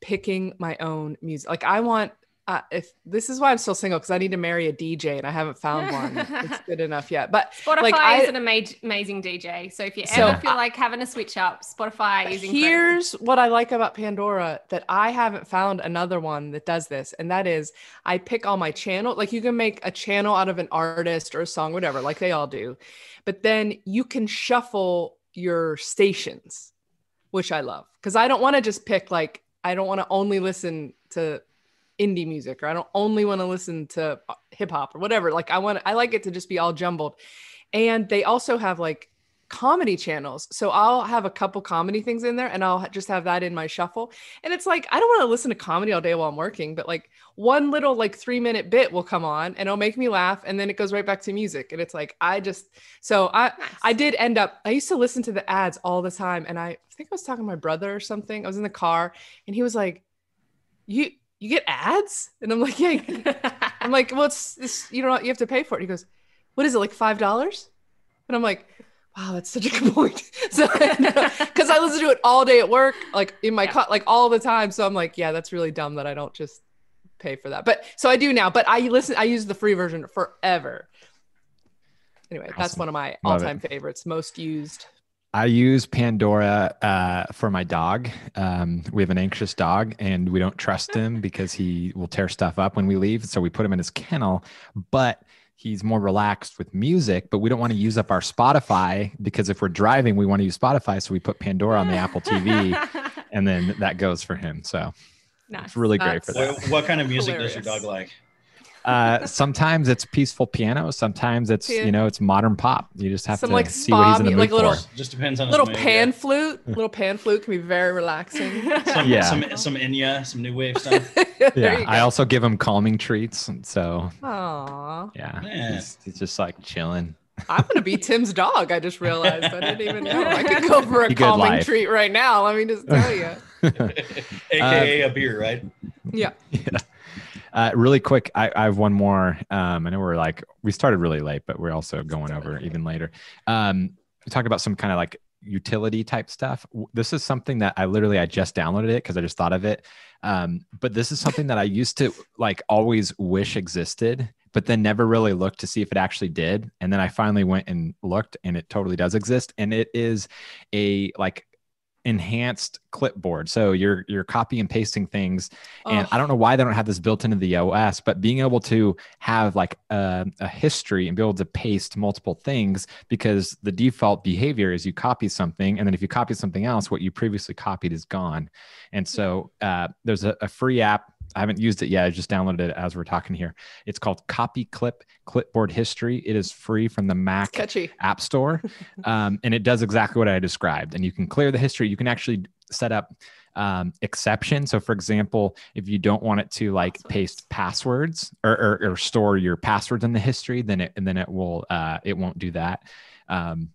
picking my own music. Like I want uh, if this is why I'm still single because I need to marry a DJ and I haven't found one. it's good enough yet. But Spotify like I, is an ama- amazing DJ. So if you So- ever feel like having a switch up, Spotify is incredible. Here's what I like about Pandora that I haven't found another one that does this, and that is I pick all my channel. Like you can make a channel out of an artist or a song, whatever, like they all do, but then you can shuffle your stations, which I love because I don't want to just pick like I don't want to only listen to indie music or I don't only want to listen to uh, hip hop or whatever. Like I want I like it to just be all jumbled. And they also have like comedy channels. So I'll have a couple comedy things in there and I'll just have that in my shuffle. And it's like I don't want to listen to comedy all day while I'm working, but like one little like 3 minute bit will come on and it'll make me laugh and then it goes right back to music and it's like I just so I Nice. I did end up I used to listen to the ads all the time and I think I was talking to my brother or something. I was in the car and he was like you you get ads? And I'm like, yeah. I'm like, well, it's, it's you know, you have to pay for it. He goes, what is it, like five dollars? And I'm like, wow, that's such a good point. So, because I listen to it all day at work, like in my Yeah. car, like all the time. So I'm like, yeah, that's really dumb that I don't just pay for that. But so I do now. But I listen, I use the free version forever. Anyway, that's one of my all-time favorites, most used. I use Pandora uh, for my dog. Um, we have an anxious dog, and we don't trust him because he will tear stuff up when we leave. So we put him in his kennel, but he's more relaxed with music. But we don't want to use up our Spotify because if we're driving, we want to use Spotify. So we put Pandora on the Apple TV, and then that goes for him. So nice. it's really great for that. What, what kind of music does your dog like? Uh, sometimes it's peaceful piano. Sometimes it's Yeah. you know it's modern pop. You just have Some, to like, see what he's in the mood like little- for. Just depends on his Little mood, pan yeah. flute, little pan flute can be very relaxing. Some, Yeah. some some Enya, some new wave stuff. Yeah, I also give him calming treats, and so Aw. yeah, Yeah. He's, he's just like chilling. I'm gonna be Tim's dog. I just realized. I didn't even know. I could go for a You calming life. treat right now. Let me just tell you. AKA a beer, right? Yeah. Uh, really quick, I, I have one more. Um, I know we're like we started really late, but we're also going over even later. Um, we talked about some kind of like utility type stuff. This is something that I literally I just downloaded it because I just thought of it. Um, but this is something that I used to like always wish existed, but then never really looked to see if it actually did. And then I finally went and looked, and it totally does exist. And it is a like enhanced clipboard. So you're you're copy and pasting things and Oh, I don't know why they don't have this built into the OS, but being able to have like a, a history and be able to paste multiple things because the default behavior is you copy something, and then if you copy something else, what you previously copied is gone. And so uh, there's a, a free app. I haven't used it yet. I just downloaded it as we're talking here. It's called Copy Clip Clipboard History. It is free from the Mac. App Store, um, and it does exactly what I described. And you can clear the history. You can actually set up um, exception. So, for example, if you don't want it to like Passwords. paste passwords or, or, or store your passwords in the history, then it and then it will uh, it won't do that. Um,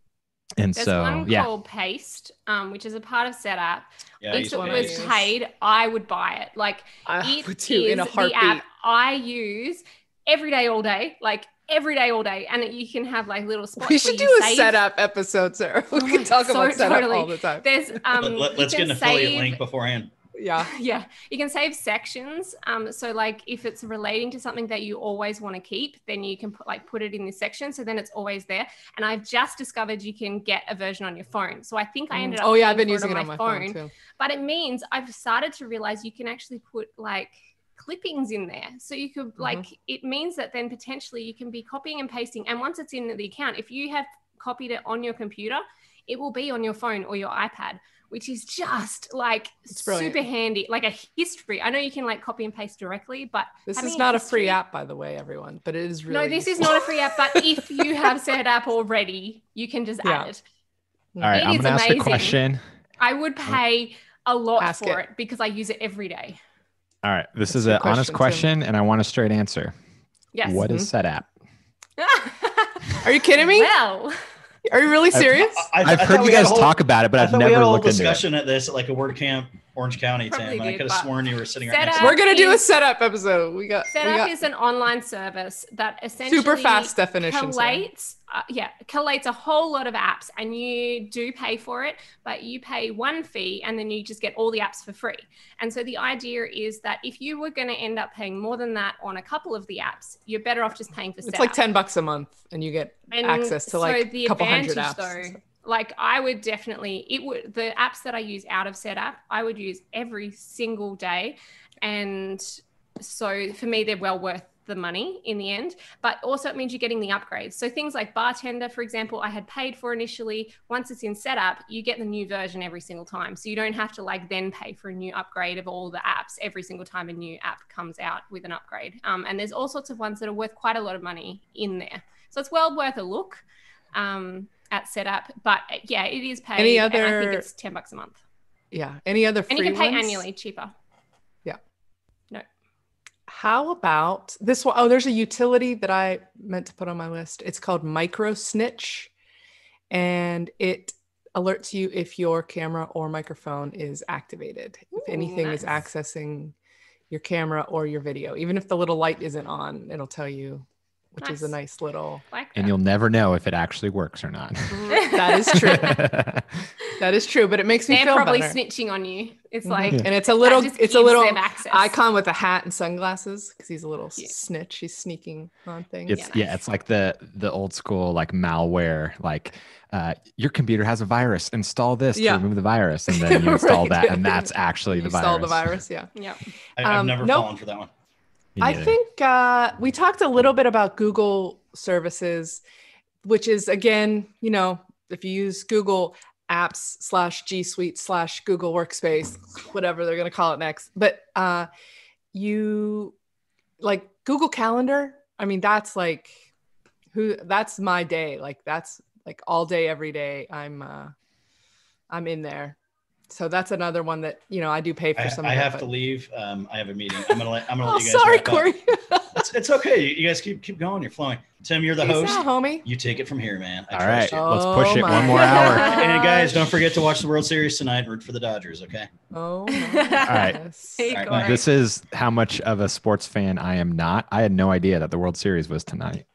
and There's so, one yeah, called Paste, um, which is a part of Setapp. Yeah, if it to was paid, I would buy it. Like I it would too in a is the app I use every day, all day, like every day, all day, and you can have like little spots. We where should you do a save- Setapp episode, Sarah. We Oh can talk so about Setapp totally. all the time. There's um, Let, you us get an affiliate save- link beforehand. Yeah. yeah you can save sections um so like if it's relating to something that you always want to keep then you can put like put it in this section so then it's always there. And i've just discovered you can get a version on your phone so i think i ended up Oh yeah, I've been using it on my phone, too. but it means i've started to realize you can actually put like clippings in there. So you could like it means that then potentially you can be copying and pasting and once it's in the account if you have copied it on your computer it will be on your phone or your ipad which is just like super handy like a history i know you can like copy and paste directly but This is not a free app, by the way, everyone, but it is really. no this is not a free app but if you have Setapp already you can just Yeah. add it mm. all right, it I'm gonna ask a amazing. question. I would pay a lot Ask for it. it. because I use it every day. All right. This That's is an good honest question, question, and I want a straight answer. Yes. What is mm-hmm. Setapp? Are you kidding me? well, Are you really serious? I, I I've heard you had a guys whole- talk about it, but I I've thought we had a whole looked into it. discussion at this at like a WordCamp Orange County, Probably Tim, and I could have sworn you were sitting right next to me. We're gonna do a Setapp episode. We got, we Setapp got is an online service that essentially super fast definitions. here. collates uh, yeah collates a whole lot of apps and you do pay for it but you pay one fee and then you just get all the apps for free and so the idea is that if you were going to end up paying more than that on a couple of the apps you're better off just paying for It's like ten bucks a month, and you get And access to so like the a couple hundred advantage, apps. though, like I would definitely it would the apps that I use out of Setapp I would use every single day. And so for me they're well worth the money in the end. But also it means you're getting the upgrades. So things like bartender for example I had paid for initially. Once it's in Setapp you get the new version every single time. So you don't have to like then pay for a new upgrade of all the apps every single time a new app comes out with an upgrade. Um, and there's all sorts of ones that are worth quite a lot of money in there. So it's well worth a look. Um, at Setapp. But uh, yeah, it is paid. Any and I other- think it's ten bucks a month, Yeah. Any other free and you can pay ones? annually cheaper. Yeah. No. How about this one? Oh, there's a utility that I meant to put on my list. It's called Micro Snitch, and it alerts you if your camera or microphone is activated. if Ooh, anything is accessing your camera or your video, even if the little light isn't on, it'll tell you, which is a Nice. nice little. Like and you'll never know if it actually works or not. That is true. that is true, but it makes me They're feel probably better. snitching on you. It's Mhm. like and it's a little, it's a little icon with a hat and sunglasses because he's a little Yeah. snitch. He's sneaking on things. It's Yeah, yeah, it's like the the old school like malware. Like uh, your computer has a virus. Install this Yeah. to remove the virus, and then you install Right. that, and that's actually you the virus. install the virus. Yeah. Yep. I, I've Um, never nope. fallen for that one. I think uh, we talked a little bit about Google services, which is again, you know, if you use Google Apps slash G Suite slash Google Workspace, whatever they're going to call it next, but uh, you like Google Calendar. I mean, that's like who that's my day. Like that's like all day, every day. I'm uh, I'm in there. So that's another one that you know I do pay for I, some. I of it, have but- to leave. Um, I have a meeting. I'm gonna let, I'm gonna Oh, let you guys. sorry. Corey. It's, it's okay. You, you guys keep keep going. You're flowing. Tim, you're the Peace host. out, homie. You take it from here, man. I All trust right, you. let's Oh push it one more hour. And guys, don't forget to watch the World Series tonight. and Root for the Dodgers. Okay. Oh, All right. Hey, All right, bye. This is how much of a sports fan I am not. I had no idea that the World Series was tonight.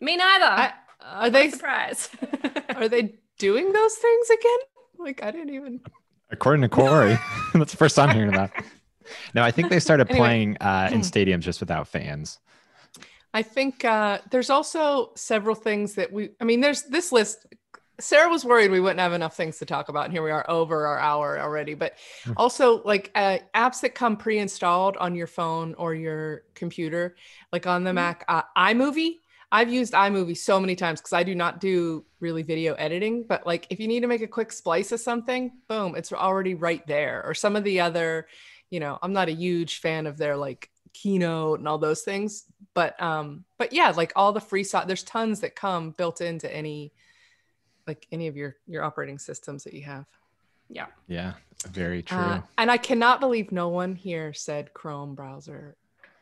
Me neither. I, are they they surprised? are they doing those things again? Like I didn't even. According to Corey, that's the first I'm hearing about. No, I think they started Anyway. playing uh, in stadiums just without fans. I think uh, there's also several things that we. I mean, there's this list. Sarah was worried we wouldn't have enough things to talk about, and here we are over our hour already. But Hmm. also, like uh, apps that come pre-installed on your phone or your computer, like on the Mhm. Mac, uh, iMovie. I've used iMovie so many times because I do not do really video editing. But like, if you need to make a quick splice of something, boom, it's already right there. Or some of the other, you know, I'm not a huge fan of their like keynote and all those things but um but yeah like all the free so there's tons that come built into any like any of your your operating systems that you have yeah. Yeah, very true. Uh, and i cannot believe no one here said chrome browser or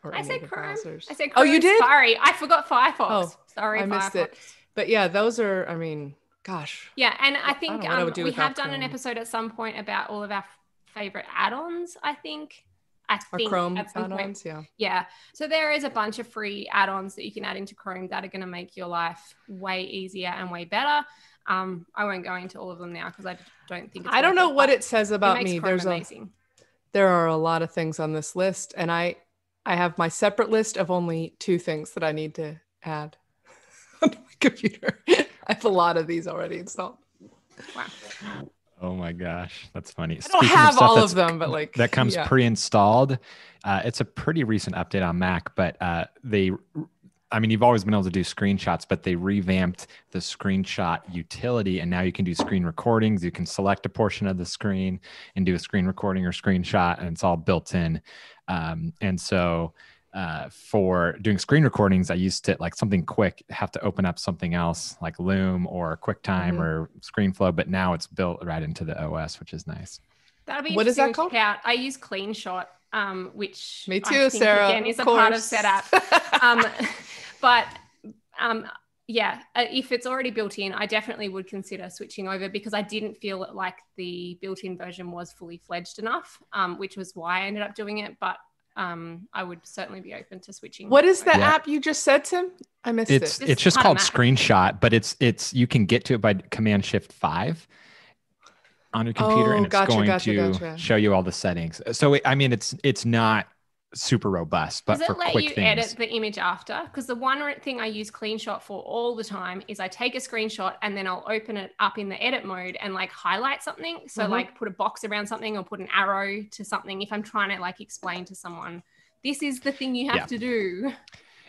I any said of the Chrome. browsers I said oh you Chrome. did Sorry, I forgot Firefox. Oh, Sorry, I missed Firefox. it. but yeah those are i mean gosh Yeah, and I I think don't know what I um, would do we have done an episode at some point about all of our f- favorite add-ons. I think. I our think chrome at some point. yeah Yeah. So there is a bunch of free add-ons that you can add into Chrome that are going to make your life way easier and way better. Um, I won't go into all of them now because I don't think it's i don't worth know what it says about makes me Chrome there's a amazing. there are a lot of things on this list and i i have my separate list of only two things that i need to add on my computer i have a lot of these already installed Wow. Oh my gosh, that's funny. i don't Speaking have stuff all of them but like that comes yeah. pre-installed. Uh, it's a pretty recent update on Mac, but uh, they, I mean, you've always been able to do screenshots, but they revamped the screenshot utility, and now you can do screen recordings. You can select a portion of the screen and do a screen recording or screenshot, and it's all built in. Um, and so, uh, for doing screen recordings, I used to like something quick, have to open up something else like Loom or QuickTime Mhm. or ScreenFlow, but now it's built right into the OS, which is nice. That'll be What is interesting that to check Out. I use CleanShot, um, which Me I too, think, Sarah. Again, is a part of Setapp. um, but um, yeah, uh, if it's already built in, I definitely would consider switching over because I didn't feel like the built-in version was fully fledged enough, um, which was why I ended up doing it. But um, I would certainly be open to switching. what is the. Yeah. app you just said, Tim? I missed It's it. Just it's just called Mac. screenshot, but it's it's you can get to it by Command Shift Five on your computer, Oh, and it's gotcha, going gotcha, to gotcha. show you all the settings. So I mean, it's it's not super robust, but Does for it let quick you things, edit the image after? Because the one thing I use CleanShot for all the time is I take a screenshot and then I'll open it up in the edit mode and like highlight something. So Mhm. like put a box around something or put an arrow to something if I'm trying to like explain to someone this is the thing you have Yeah. to do.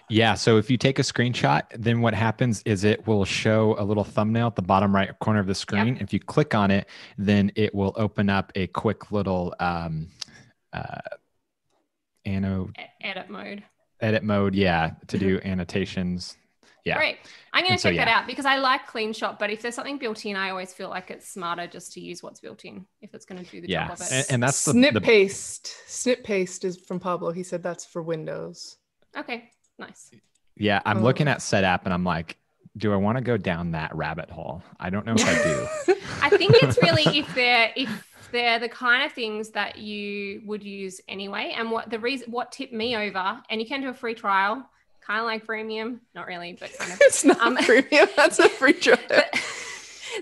Yeah. So if you take a screenshot, then what happens is it will show a little thumbnail at the bottom right corner of the screen. If you click on it, then it will open up a quick little um, uh, anno edit mode. edit mode. Yeah, to do annotations. Yeah. Great. I'm going And to so, check that out because I like clean CleanShot, but if there's something built in, I always feel like it's smarter just to use what's built in if it's going to do the Yeah. job of it. And, and that's the, Snip the paste. Snipaste is from Pablo. He said that's for Windows. okay, nice. yeah. I'm Oh. looking at Setapp and I'm like, do I want to go down that rabbit hole? I don't know if I do. I think it's really if they're if they're the kind of things that you would use anyway. And what the reason what tipped me over, and you can do a free trial, kind of like freemium, not really, but kind of. it's not Um, premium. That's a free trial.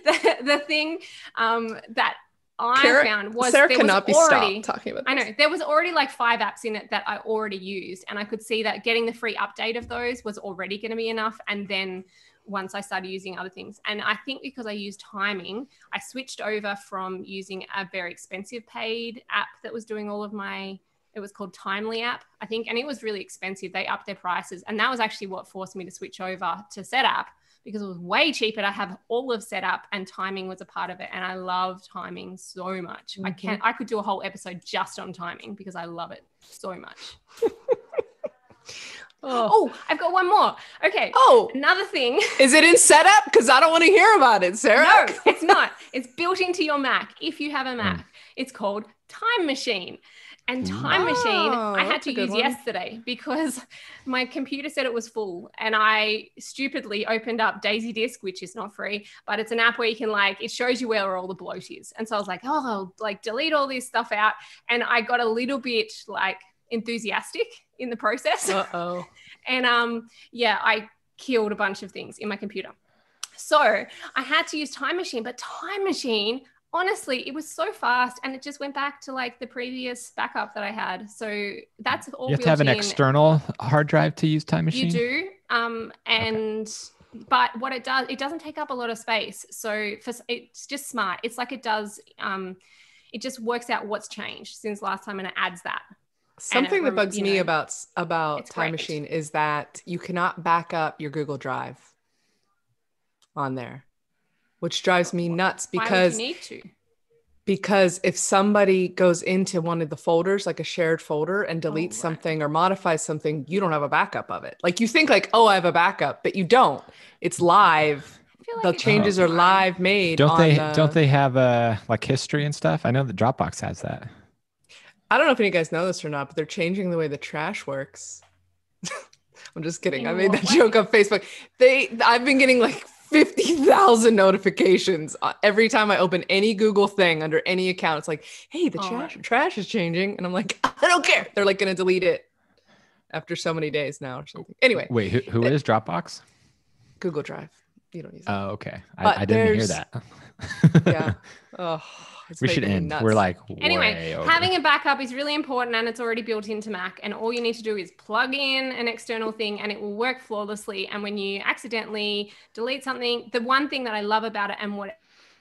The, the thing um, that I found was Sarah there was cannot be already, stopped talking about I know there was already like five apps in it that I already used, and I could see that getting the free update of those was already going to be enough. And then once I started using other things, and I think because I used timing, I switched over from using a very expensive paid app that was doing all of my. It was called Timely app, I think, and it was really expensive. They upped their prices, and that was actually what forced me to switch over to Setapp because it was way cheaper to have all of Setapp and timing was a part of it and i love timing so much i Mhm. can i could do a whole episode just on timing because i love it so much Oh. oh i've got one more okay oh, another thing is it in Setapp? Because I don't want to hear about it, Sarah. no it's not it's built into your mac if you have Hmm. a mac it's called time machine and time machine Oh, i had to use one. yesterday because my computer said it was full and i stupidly opened up DaisyDisk which is not free but it's an app where you can like it shows you where all the bloat is and so i was like oh I'll like delete all this stuff out and i got a little bit like enthusiastic in the process. Uh oh. and um yeah i killed a bunch of things in my computer. So i had to use time machine but time machine honestly it was so fast and it just went back to like the previous backup that i had. So that's all You have to have an in. external hard drive to use Time Machine. you do um and but what it does it doesn't take up a lot of space. So for it's just smart. It's like it does um it just works out what's changed since last time and it adds that Something that bugs me know, about about Time great. Machine is that you cannot back up your Google Drive on there, which drives me nuts Why would because you need to because if somebody goes into one of the folders like a shared folder and deletes Oh, right. something or modifies something you don't have a backup of it like you think like oh i have a backup but you don't it's live like the it's changes are live made Don't on they? the- Don't they have uh like history and stuff? I know that Dropbox has that. I don't know if any of you guys know this or not but they're changing the way the trash works i'm just kidding i made that way? joke on facebook they i've been getting like 50,000 notifications uh, every time I open any Google thing under any account. It's like, hey, the Oh, trash, right. trash is changing. And I'm like, I don't care. They're like going to delete it after so many days now or something. Anyway, Wait, who, who is Dropbox? Google Drive. You don't use it. Oh, okay. I, I didn't hear that. yeah. Oh, it's we should end. nuts. We're like Anyway, over. having a backup is really important and it's already built into Mac. And all you need to do is plug in an external thing and it will work flawlessly. And when you accidentally delete something, the one thing that I love about it and what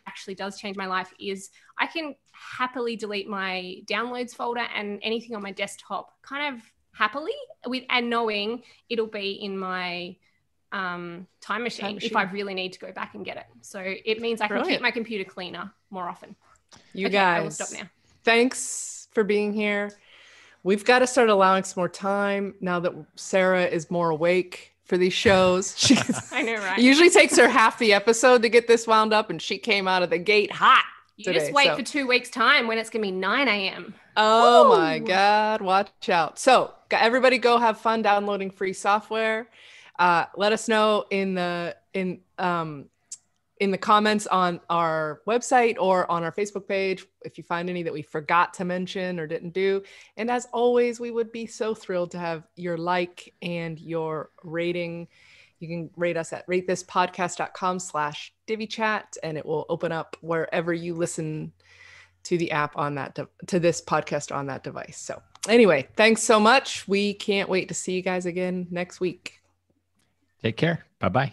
actually does change my life is I can happily delete my downloads folder and anything on my desktop kind of happily with and knowing it'll be in my um, time, machine if I really need to go back and get it. So it means I can Brilliant. keep my computer cleaner more often. you Okay, I will guys. stop now. Thanks for being here. We've got to start allowing some more time now that Sarah is more awake for these shows. She I know, right? usually takes her half the episode to get this wound up, and she came out of the gate hot. You today, just wait so- for two weeks' time when it's gonna be 9 a.m. Oh my God, watch out. So, everybody go have fun downloading free software. Uh, let us know in the in um in the comments on our website or on our Facebook page if you find any that we forgot to mention or didn't do. And as always, we would be so thrilled to have your like and your rating. You can rate us at ratethispodcast.com slash divichat and it will open up wherever you listen to the app on that de- to this podcast on that device. So anyway, thanks so much. We can't wait to see you guys again next week. Take care. Bye bye.